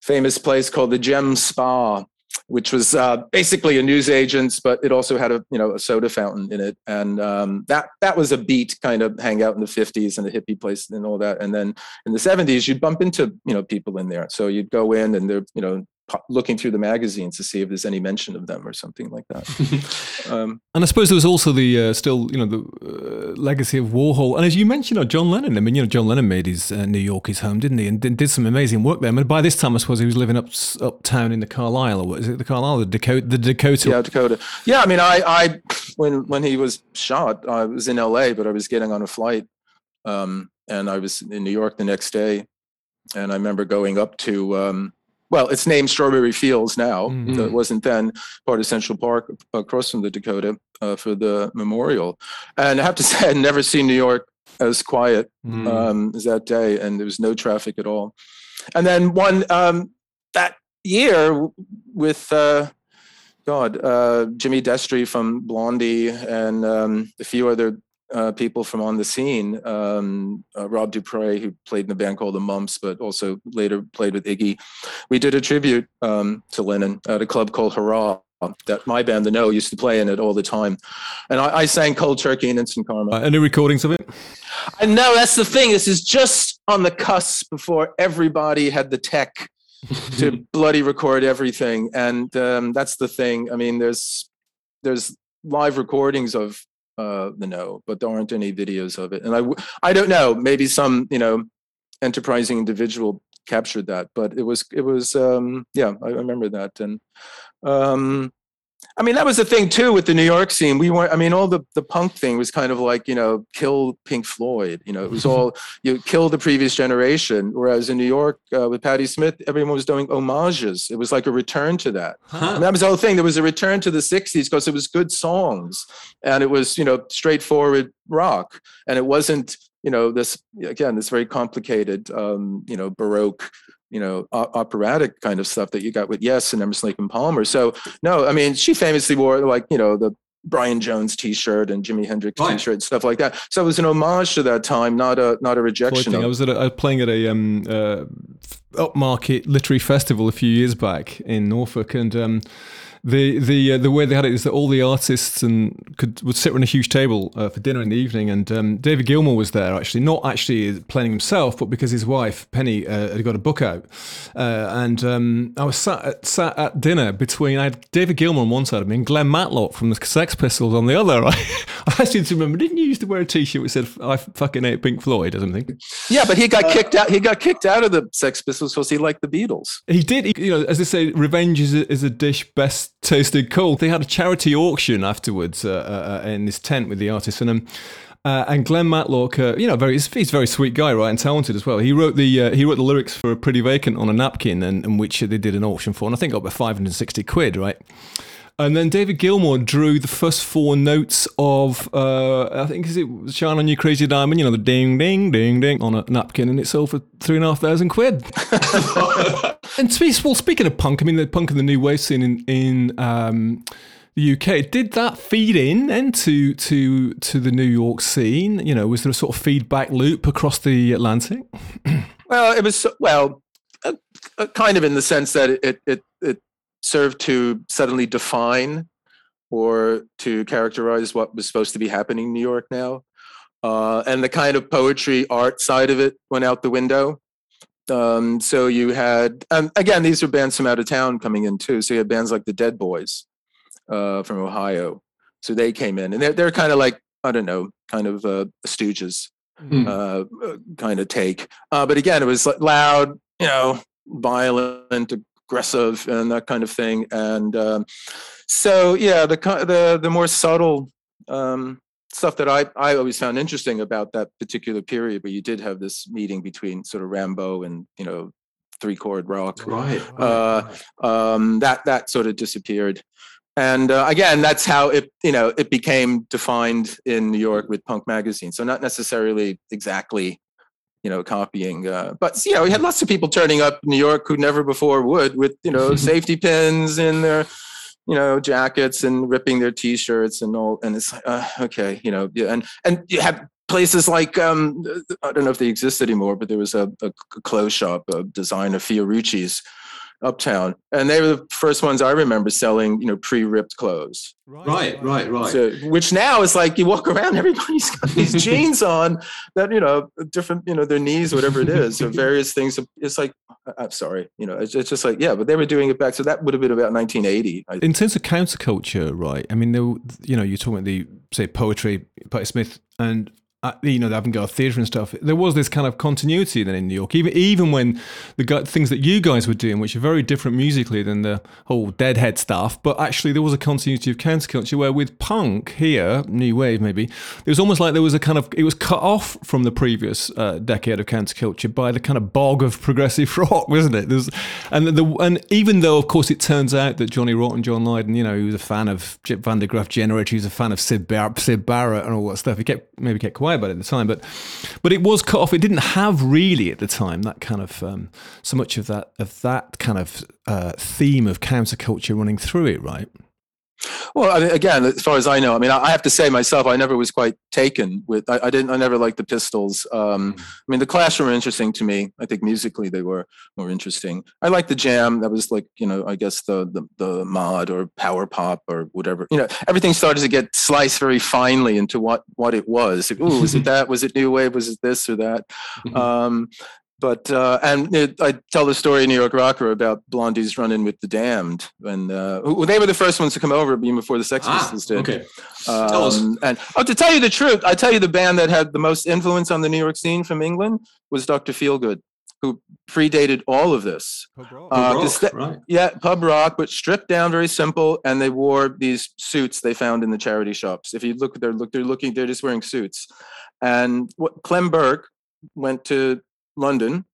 Speaker 2: famous place called the Gem Spa, which was uh, basically a newsagent's, but it also had a you know a soda fountain in it, and um, that that was a beat kind of hangout in the '50s and a hippie place and all that. And then in the '70s, you'd bump into you know people in there, so you'd go in and they're you know looking through the magazines to see if there's any mention of them or something like that. [LAUGHS] um,
Speaker 1: And I suppose there was also the uh, still, you know, the uh, legacy of Warhol. And as you mentioned, you know, John Lennon. I mean, you know, John Lennon made his uh, New York his home, didn't he? And did, did some amazing work there. I mean, by this time, I suppose he was living up uptown in the Carlyle, or what is it? The Carlyle, the Dakota, the Dakota.
Speaker 2: yeah, Dakota. Yeah, I mean, I, I, when when he was shot, I was in L.A., but I was getting on a flight, um, and I was in New York the next day, and I remember going up to, um, well, it's named Strawberry Fields now.
Speaker 1: Mhm.
Speaker 2: so It wasn't then part of Central Park across from the Dakota uh, for the memorial, and I have to [LAUGHS] say, I'd never seen New York as quiet
Speaker 1: Mm.
Speaker 2: um, as that day, and there was no traffic at all. And then one um, that year with uh, God, uh, Jimmy Destri from Blondie, and um, a few other uh, people from on the scene. Um, uh, Rob Duprey, who played in a band called the Mumps, but also later played with Iggy. We did a tribute um, to Lennon at a club called Hurrah. That my band, The Know, used to play in it all the time, and I, I sang "Cold Turkey" and "Instant Karma."
Speaker 1: Uh, any recordings of it?
Speaker 2: I know that's the thing. This is just on the cusp before everybody had the tech to [LAUGHS] bloody record everything, and um, that's the thing. I mean, there's there's live recordings of uh, the Know, but there aren't any videos of it. And I I don't know. Maybe some you know enterprising individual captured that, but it was it was um, yeah. I remember that, and um, I mean, that was the thing too with the New York scene. We weren't. I mean, all the the punk thing was kind of like you know, kill Pink Floyd. You know, it was all you kill the previous generation. Whereas in New York uh, with Patti Smith, everyone was doing homages. It was like a return to that. And that was the whole thing. There was a return to the '60s because it was good songs, and it was you know straightforward rock, and it wasn't you know this again this very complicated um, you know baroque you know o- operatic kind of stuff that you got with Yes and Emerson Lake and Palmer. So no, I mean she famously wore like you know the Brian Jones T-shirt and Jimi Hendrix
Speaker 3: Right.
Speaker 2: T-shirt and stuff like that. So it was an homage to that time, not a not a rejection.
Speaker 1: thing. I was at a, I was playing at a um, uh, upmarket literary festival a few years back in Norfolk, and um, the the uh, the way they had it is that all the artists and could would sit around a huge table uh, for dinner in the evening, and um, David Gilmour was there actually, not actually playing himself, but because his wife Penny uh, had got a book out, uh, and um, I was sat at, sat at dinner between I had David Gilmour on one side of me and Glenn Matlock from the Sex Pistols on the other. [LAUGHS] I seem to remember, didn't you used to wear a T-shirt which said "I fucking hate Pink Floyd" or something?
Speaker 2: yeah, but he got kicked out. He got kicked out of the Sex Pistols because he liked the Beatles.
Speaker 1: He did, he- you know, as they say, revenge is a, is a dish best tasted cold. They had a charity auction afterwards uh, uh, in this tent with the artists, and um, uh, and Glenn Matlock, uh, you know, very he's, a very sweet guy, right, and talented as well. He wrote the uh, he wrote the lyrics for "Pretty Vacant" on a napkin, and, and which they did an auction for, and I think got about five hundred and sixty quid, right. And then David Gilmour drew the first four notes of, uh, I think, is it Shine on You Crazy Diamond, you know, the ding, ding, ding, ding on a napkin, and it sold for three and a half thousand quid. [LAUGHS] and well, speaking of punk, I mean, the punk and the new wave scene in, in um, the UK, did that feed in then to, to to the New York scene? You know, was there a sort of feedback loop across the Atlantic? [CLEARS THROAT]
Speaker 2: Well, it was well, uh, uh, kind of in the sense that it it it served to suddenly define or to characterize what was supposed to be happening in New York now, uh, and the kind of poetry art side of it went out the window. Um, so you had, um, again, these are bands from out of town coming in too. So you had bands like the Dead Boys uh, from Ohio. So they came in, and they're they're kind of like I don't know, kind of uh, Stooges
Speaker 3: Hmm.
Speaker 2: uh, kind of take. Uh, but again, it was like loud, you know, violent, aggressive, and that kind of thing. And um, so, yeah, the the the more subtle um, stuff that I I always found interesting about that particular period, where you did have this meeting between sort of Rimbaud and you know three chord rock
Speaker 3: Right.
Speaker 2: Uh, um, that that sort of disappeared. And uh, again, that's how it you know it became defined in New York with Punk magazine. So not necessarily exactly you know copying, uh, but you know we had lots of people turning up in New York who never before would with you know [LAUGHS] safety pins in their you know, jackets and ripping their t-shirts and all. And it's like, uh, okay, you know, yeah, and and you have places like um, I don't know if they exist anymore, but there was a, a clothes shop, a designer Fiorucci's uptown, and they were the first ones I remember selling, you know, pre-ripped clothes.
Speaker 3: Right, right, right.
Speaker 2: So, which now is like you walk around, [LAUGHS] everybody's got these [LAUGHS] jeans on that you know different, you know, their knees, whatever it is, or [LAUGHS] various things. It's like, I'm sorry, you know, it's, it's just like, yeah, but they were doing it back. So that would have been about 1980.
Speaker 1: In terms of counterculture, right? I mean, there, were- you know, you're talking about the say poetry, Patti Smith, and uh, you know the avant-garde theatre and stuff. There was this kind of continuity then in New York, even even when the things that you guys were doing, which are very different musically than the whole Deadhead stuff, but actually there was a continuity of counterculture where with punk here, new wave maybe, it was almost like there was a kind of it was cut off from the previous uh, decade of counterculture by the kind of bog of progressive [LAUGHS] rock, wasn't it? And the and even though of course it turns out that Johnny Rotten, John Lydon, you know, he was a fan of Van der Graaf Generator, he was a fan of Syd, Bar- Syd Barrett and all that stuff. He kept maybe kept quiet about it at the time, but but it was cut off. It didn't have really at the time that kind of um, so much of that of that kind of uh, theme of counterculture running through it, right?
Speaker 2: Well, I mean, again, as far as I know, I mean, I have to say myself, I never was quite taken with. I, I didn't. I never liked the Pistols. Um, I mean, the Clash were interesting to me. I think musically they were more interesting. I liked the Jam. That was like, you know, I guess the the, the mod or power pop or whatever. You know, everything started to get sliced very finely into what what it was. Ooh, was it [LAUGHS] that? Was it new wave? Was it this or that? Um, but uh, and it, I tell the story in New York Rocker about Blondie's run-in with the Damned, and uh, who- they were the first ones to come over, even before the Sex
Speaker 3: ah,
Speaker 2: Pistols did.
Speaker 3: okay. Tell us.
Speaker 2: Um, and oh, to tell you the truth, I tell you the band that had the most influence on the New York scene from England was Dr. Feelgood, who predated all of this. Uh,
Speaker 3: Pub
Speaker 2: 'cause
Speaker 3: rock,
Speaker 2: that-
Speaker 3: right.
Speaker 2: yeah, pub rock, but stripped down, very simple, and they wore these suits they found in the charity shops. If you look, they're look, they're looking, they're just wearing suits. And what Clem Burke went to London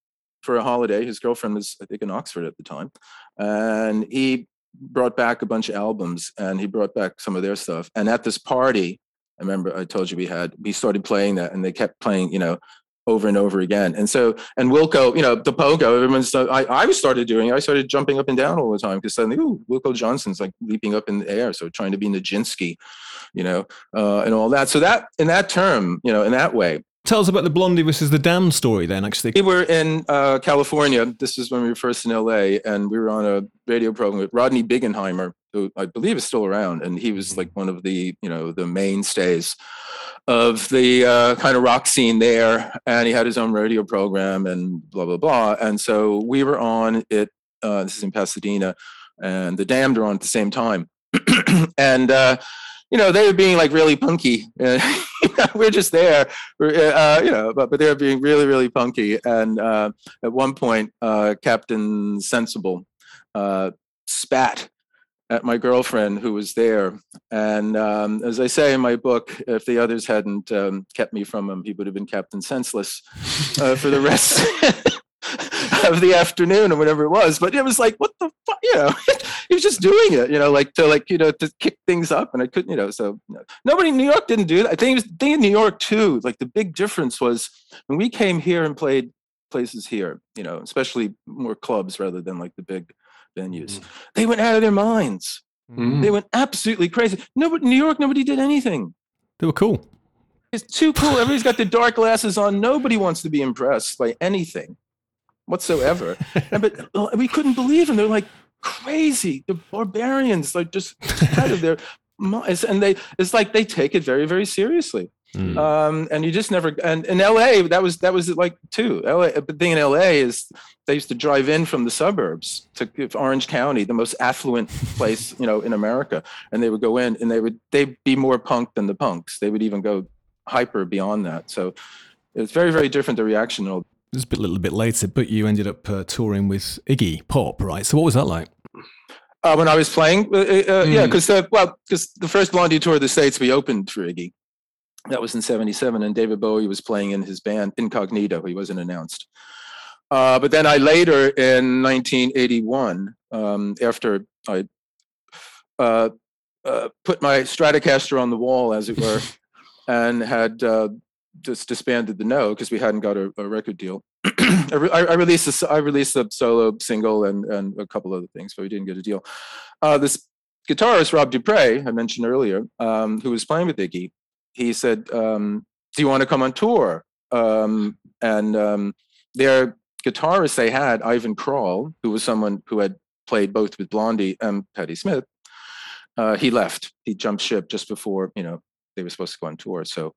Speaker 2: for a holiday. His girlfriend was, I think, in Oxford at the time, and he brought back a bunch of albums, and he brought back some of their stuff. And at this party, I remember I told you we had, we started playing that, and they kept playing, you know. Over and over again, and so and Wilko, you know, the pogo. Everyone's. I I started doing. it. I started jumping up and down all the time because suddenly, ooh, Wilko Johnson's like leaping up in the air, so trying to be Nijinsky, you know, uh, and all that. So that in that term, you know, in that way,
Speaker 1: Tell us about the Blondie versus the Damned story, then. Actually,
Speaker 2: we were in uh, California. This is when we were first in LA, and we were on a radio program with Rodney Bingenheimer, who I believe is still around, and he was like one of the you know the mainstays of the uh, kind of rock scene there. And he had his own radio program and blah blah blah. And so we were on it. Uh, this is in Pasadena, and the Damned are on at the same time, [CLEARS THROAT] and. Uh, you know, they were being like really punky. Uh, [LAUGHS] we're just there, uh, you know, but, but they were being really, really punky. And uh, at one point, uh, Captain Sensible uh, spat at my girlfriend who was there. And um, as I say in my book, if the others hadn't um, kept me from him, he would have been Captain Senseless uh, for the rest [LAUGHS] [LAUGHS] of the afternoon or whatever it was. But it was like, what the fuck, you know? [LAUGHS] he was just doing it, you know, like to like you know to kick things up, and I couldn't, you know. So you know, nobody in New York didn't do that. I think it was the thing in New York too. Like the big difference was when we came here and played places here, you know, especially more clubs rather than like the big venues. They went out of their minds.
Speaker 3: Mm.
Speaker 2: They went absolutely crazy. Nobody, in New York, nobody did anything.
Speaker 1: they were cool.
Speaker 2: It's too cool. Everybody's got their dark glasses on. Nobody wants to be impressed by anything whatsoever. and, but uh, we couldn't believe them. They're like crazy. The barbarians, like just out of their minds. And they, it's like they take it very, very seriously.
Speaker 1: Mm.
Speaker 2: Um, and you just never. And in LA, that was that was like too. LA, but the thing in LA is they used to drive in from the suburbs to Orange County, the most affluent place you know in America, and they would go in and they would they'd be more punk than the punks. They would even go hyper beyond that. So it's very very different the reaction.
Speaker 1: A bit, little bit later, but you ended up uh, touring with Iggy Pop, right? So what was that like?
Speaker 2: Uh, when I was playing, uh, uh, yeah,
Speaker 3: Mm.
Speaker 2: because well, because the first Blondie tour of the states, we opened for Iggy. That was in '77, and David Bowie was playing in his band Incognito. He wasn't announced. Uh, but then I later, in 1981, um, after I uh, uh, put my Stratocaster on the wall, as it were, [LAUGHS] and had uh, just disbanded the Know because we hadn't got a, a record deal. [CLEARS THROAT] I, re- I released a, I released a solo single and and a couple other things, but we didn't get a deal. Uh, this guitarist Rob Duprey, I mentioned earlier, um, who was playing with Iggy, he said, um, "Do you want to come on tour?" Um, and um, their guitarist they had, Ivan Kral, who was someone who had played both with Blondie and Patti Smith. Uh, he left. He jumped ship just before you know they were supposed to go on tour. So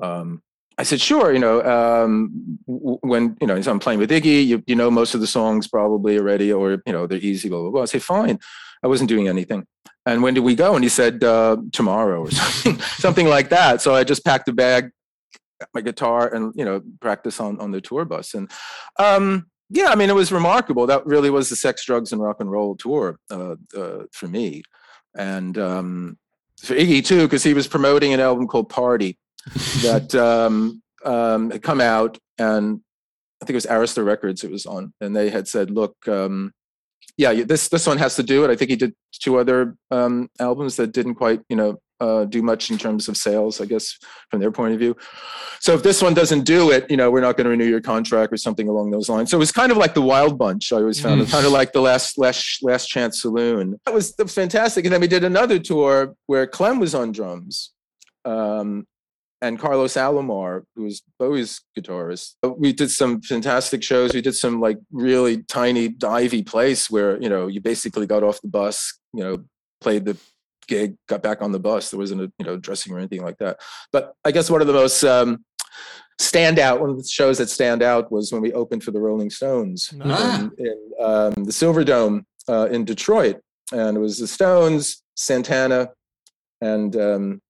Speaker 2: um, I said, sure. You know, um, when you know so I'm playing with Iggy, you you know most of the songs probably already, or you know they're easy. Blah blah blah. I say, fine. I wasn't doing anything. And when did we go? And he said uh, tomorrow or [LAUGHS] something, something like that. So I just packed a bag, my guitar, and you know practice on on the tour bus. And um, yeah, I mean it was remarkable. That really was the sex, drugs, and rock and roll tour uh, uh, for me, and um, for Iggy too, because he was promoting an album called Party [LAUGHS] that um, um, had come out, and I think it was Arista Records it was on, and they had said, look. Um, yeah, this this one has to do it. I think he did two other um, albums that didn't quite, you know, uh, do much in terms of sales. I guess from their point of view. So if this one doesn't do it, you know, we're not going to renew your contract or something along those lines. So it was kind of like the Wild Bunch. I always found it kind of like the last last last chance saloon. That was that was fantastic. And then we did another tour where Clem was on drums. Um, and Carlos Alomar, who was Bowie's guitarist. We did some fantastic shows. We did some like really tiny, divey place where you know you basically got off the bus, you know, played the gig, got back on the bus. There wasn't a you know dressing or anything like that. But I guess one of the most um, standout, one of the shows that stand out was when we opened for the Rolling Stones
Speaker 3: Ah.
Speaker 2: in, in um, the Silverdome uh, in Detroit, and it was the Stones, Santana, and um,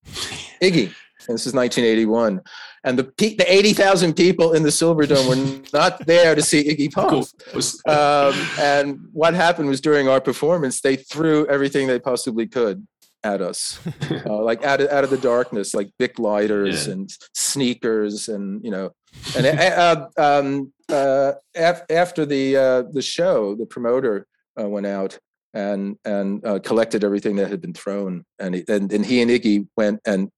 Speaker 2: Iggy. And this is 1981, and the pe- the 80,000 people in the Silverdome were [LAUGHS] not there to see Iggy Pop. Um, and what happened was during our performance, they threw everything they possibly could at us, [LAUGHS] uh, like out of, out of the darkness, like Bic lighters
Speaker 3: Yeah.
Speaker 2: and sneakers, and you know, and uh, um, uh, af- after the uh, the show, the promoter uh, went out and and uh, collected everything that had been thrown, and he, and, and he and Iggy went and.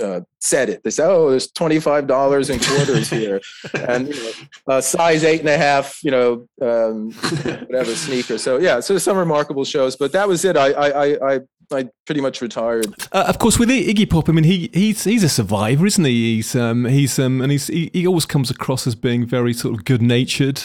Speaker 2: Uh, said it. They said, "Oh, there's twenty five dollars in quarters here, [LAUGHS] and you know, uh, size eight and a half, you know, um, [LAUGHS] whatever sneaker. So yeah, so some remarkable shows, but that was it. I I I I, pretty much retired.
Speaker 1: Uh, of course, with Iggy Pop, I mean, he he's he's a survivor, isn't he? He's um he's um and he's he, he always comes across as being very sort of good natured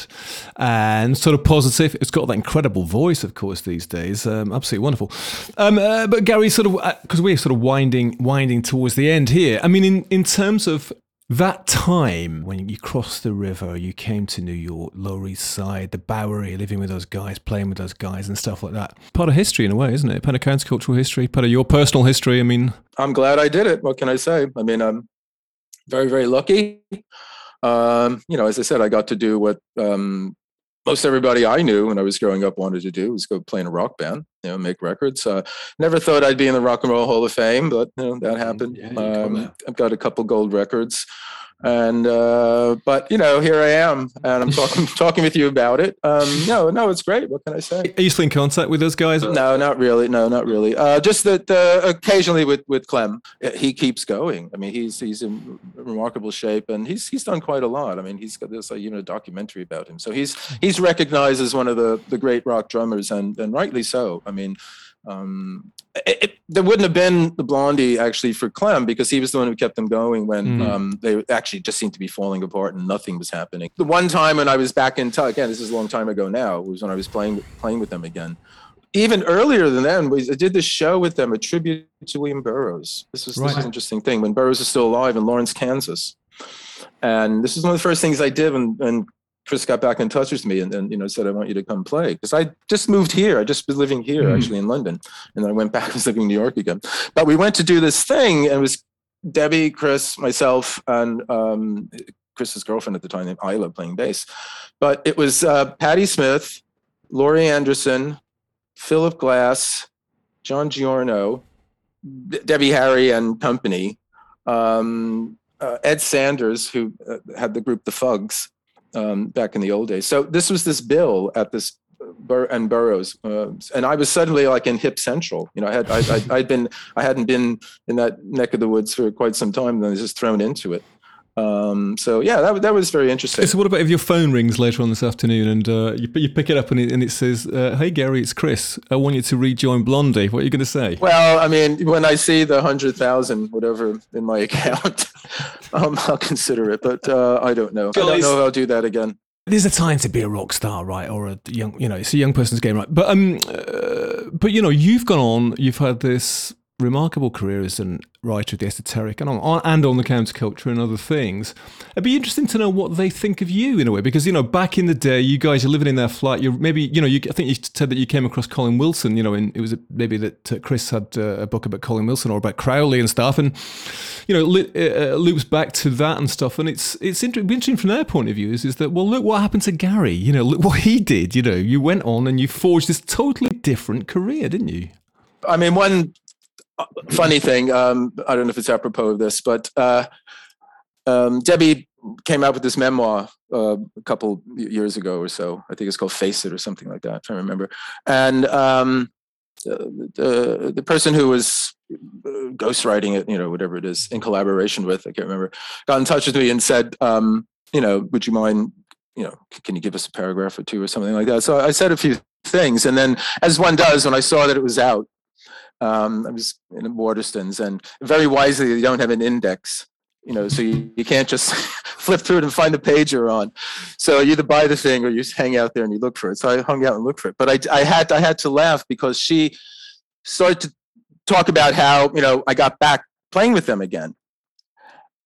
Speaker 1: and sort of positive. It's got that incredible voice, of course, these days. Um, absolutely wonderful. Um, uh, but Gary, sort of because we're sort of winding winding towards the end here. I mean, in in terms of that time when you crossed the river, you came to New York, Lower East Side, the Bowery, living with those guys, playing with those guys, and stuff like that. Part of history in a way, isn't it? Part of countercultural history, part of your personal history. I mean,
Speaker 2: I'm glad I did it. What can I say? I mean, I'm very very lucky. Um, you know, as I said, I got to do what um, most everybody I knew when I was growing up wanted to do was go play in a rock band, you know, make records. Uh, never thought I'd be in the Rock and Roll Hall of Fame, but you know, that happened.
Speaker 3: yeah,
Speaker 2: um. I've got a couple gold records, and uh, but you know, here I am, and I'm talking [LAUGHS] talking with you about it. Um, no, no, it's great. What can I say?
Speaker 1: Are you still in contact with those guys?
Speaker 2: No, not really. No, not really. Uh, just that uh, occasionally with with Clem, uh, he keeps going. I mean, he's he's in remarkable shape, and he's he's done quite a lot. I mean, he's got this even a documentary about him. So he's he's recognized as one of the the great rock drummers, and and rightly so. I mean. Um, it, it- there wouldn't have been the Blondie actually for Clem because he was the one who kept them going when
Speaker 1: Mm.
Speaker 2: um, they actually just seemed to be falling apart and nothing was happening. The one time when I was back in touch, again, this is a long time ago now, was when I was playing playing with them again even earlier than then, we I did this show with them, a tribute to William Burroughs. This was this
Speaker 1: Right.
Speaker 2: was an interesting thing when Burroughs was still alive in Lawrence, Kansas. And this is one of the first things I did when, when Chris got back in touch with me and, and you know said I want you to come play because I just moved here. I just was living here
Speaker 1: Mm.
Speaker 2: actually in London, and then I went back. [LAUGHS] I was living in New York again. But we went to do this thing, and it was Debbie, Chris, myself, and um, Chris's girlfriend at the time named Isla playing bass. But it was uh, Patti Smith, Laurie Anderson, Philip Glass, John Giorno, D- Debbie Harry and company, um, uh, Ed Sanders, who uh, had the group The Fugs um, back in the old days. So this was this bill at this Bur- and Burroughs, uh, and I was suddenly like in Hip Central. You know, I had I, I'd been I hadn't been in that neck of the woods for quite some time. Then I was just thrown into it, Um, so yeah, that that was very interesting.
Speaker 1: So what about if your phone rings later on this afternoon and uh, you, you pick it up and it, and it says, uh, "Hey Gary, it's Chris. I want you to rejoin Blondie." What are you going to say?
Speaker 2: Well, I mean, when I see the hundred thousand whatever in my [LAUGHS] account, um, I'll consider it. But uh, I don't know. I don't know if I'll do that again.
Speaker 1: There's a time to be a rock star, right? Or a young, you know, it's a young person's game, right? But um, uh, but you know, you've gone on. You've had this remarkable career as a writer of the esoteric and on and on the counterculture and other things. It'd be interesting to know what they think of you in a way, because you know, back in the day, you guys are living in their flat. You're maybe, you know, you, I think you said that you came across Colin Wilson. You know, and it was maybe that uh, Chris had uh, a book about Colin Wilson or about Crowley and stuff, and you know, li- uh, loops back to that and stuff. And it's it's inter- interesting from their point of view is, is that well, look what happened to Gary. You know, look what he did. You know, you went on and you forged this totally different career, didn't you?
Speaker 2: I mean, one funny thing. Um, I don't know if it's apropos of this, but uh, um, Debbie came out with this memoir uh, a couple years ago or so. I think it's called "Face It" or something like that. If I remember. And um, the, the person who was uh, ghostwriting it, you know, whatever it is, in collaboration with, I can't remember, got in touch with me and said, um, you know, would you mind, you know, can you give us a paragraph or two or something like that? So I said a few things, and then, as one does, when I saw that it was out, um, I was in Waterstones, and very wisely, they don't have an index, you know, so you, you can't just [LAUGHS] flip through it and find the page you're on. So you either buy the thing or you just hang out there and you look for it. So I hung out and looked for it, but I, I had I had to laugh because she started to talk about how you know I got back playing with them again.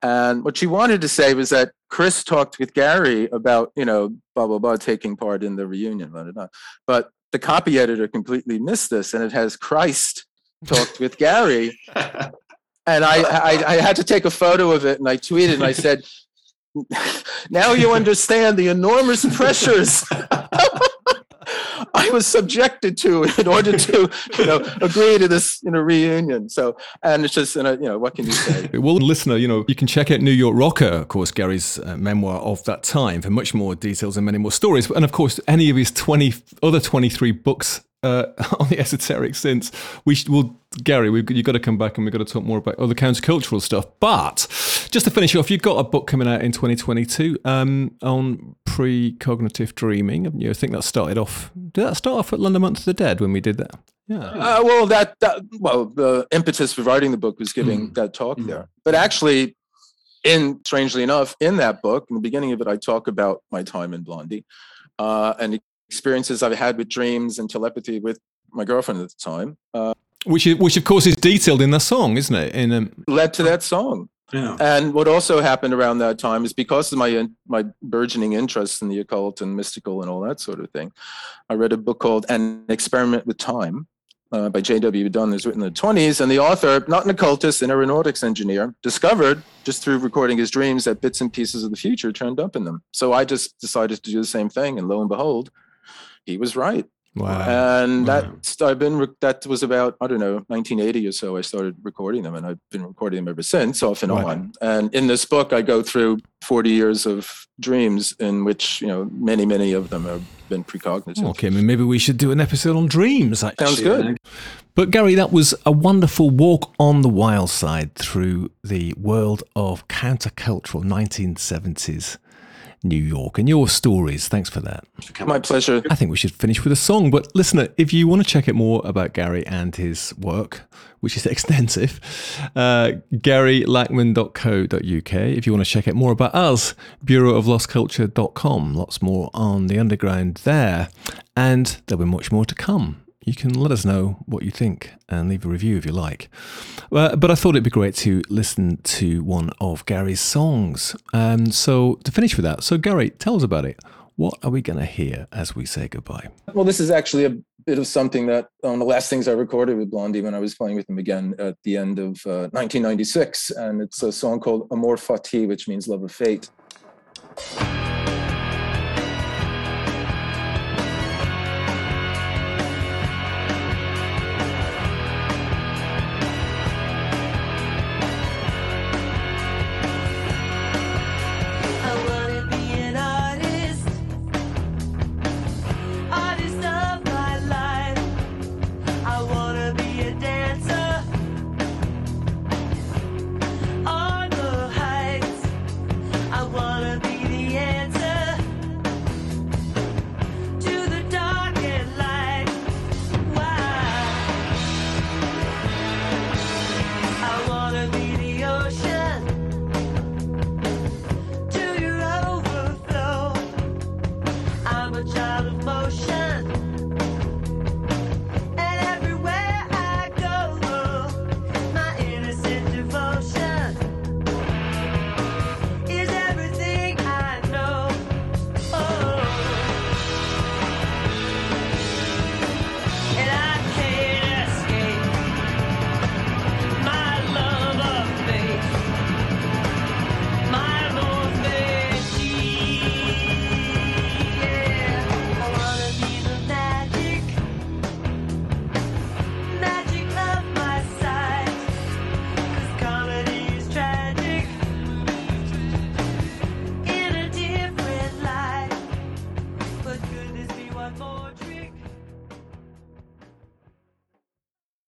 Speaker 2: And what she wanted to say was that Chris talked with Gary about, you know, blah, blah, blah, taking part in the reunion, blah, blah, blah. But the copy editor completely missed this and it has Christ talked with Gary. And I, I, I had to take a photo of it and I tweeted and I [LAUGHS] said, now you understand the enormous pressures [LAUGHS] I was subjected to in order to, you know, agree to this, you know, reunion. So, and it's just, you know, what can you say? [LAUGHS]
Speaker 1: Well, listener, you know, you can check out New York Rocker, of course, Gary's uh, memoir of that time for much more details and many more stories. And of course, any of his 20 other 23 books uh, [LAUGHS] on the esoteric since. We should, well, Gary, we've, you've got to come back and we've got to talk more about other countercultural stuff. But just to finish off, you've got a book coming out in 2022 um, on precognitive dreaming. haven't you? I think that started off, did that start off at London Month of the Dead when we did that? Yeah.
Speaker 2: Uh, well, that, that well, the impetus for writing the book was giving that talk there. But actually, in strangely enough, in that book, in the beginning of it, I talk about my time in Blondie uh, and experiences I've had with dreams and telepathy with my girlfriend at the time. Uh,
Speaker 1: Which, is, which of course is detailed in the song, isn't it? In um,
Speaker 2: led to that song.
Speaker 3: Yeah.
Speaker 2: And what also happened around that time is because of my my burgeoning interest in the occult and mystical and all that sort of thing, I read a book called An Experiment with Time uh, by J.W. Dunne. It's written in the 20s, and the author, not an occultist, an aeronautics engineer, discovered just through recording his dreams that bits and pieces of the future turned up in them. So I just decided to do the same thing, and lo and behold, he was right.
Speaker 1: wow.
Speaker 2: And
Speaker 3: Wow.
Speaker 2: that I've been re- that was about I don't know 1980 or so. I started recording them, and I've been recording them ever since, off and
Speaker 1: Right.
Speaker 2: on. And in this book, I go through 40 years of dreams, in which you know many many of them have been precognitive.
Speaker 1: Okay, I mean, maybe we should do an episode on dreams. Actually.
Speaker 2: Sounds good.
Speaker 1: But Gary, that was a wonderful walk on the wild side through the world of countercultural 1970s New York and your stories. Thanks for that.
Speaker 2: My pleasure.
Speaker 1: I think we should finish with a song. But listener, if you want to check out more about Gary and his work, which is [LAUGHS] extensive, uh, GaryLachman.co.uk. If you want to check out more about us, BureauofLostCulture.com. Lots more on the underground there. And there'll be much more to come. You can let us know what you think and leave a review if you like. Uh, but I thought it'd be great to listen to one of Gary's songs. Um, so to finish with that, so Gary, tell us about it. What are we going to hear as we say goodbye?
Speaker 2: Well, this is actually a bit of something that one of the last things I recorded with Blondie when I was playing with them again at the end of uh, 1996, and it's a song called Amor Fati, which means love of fate.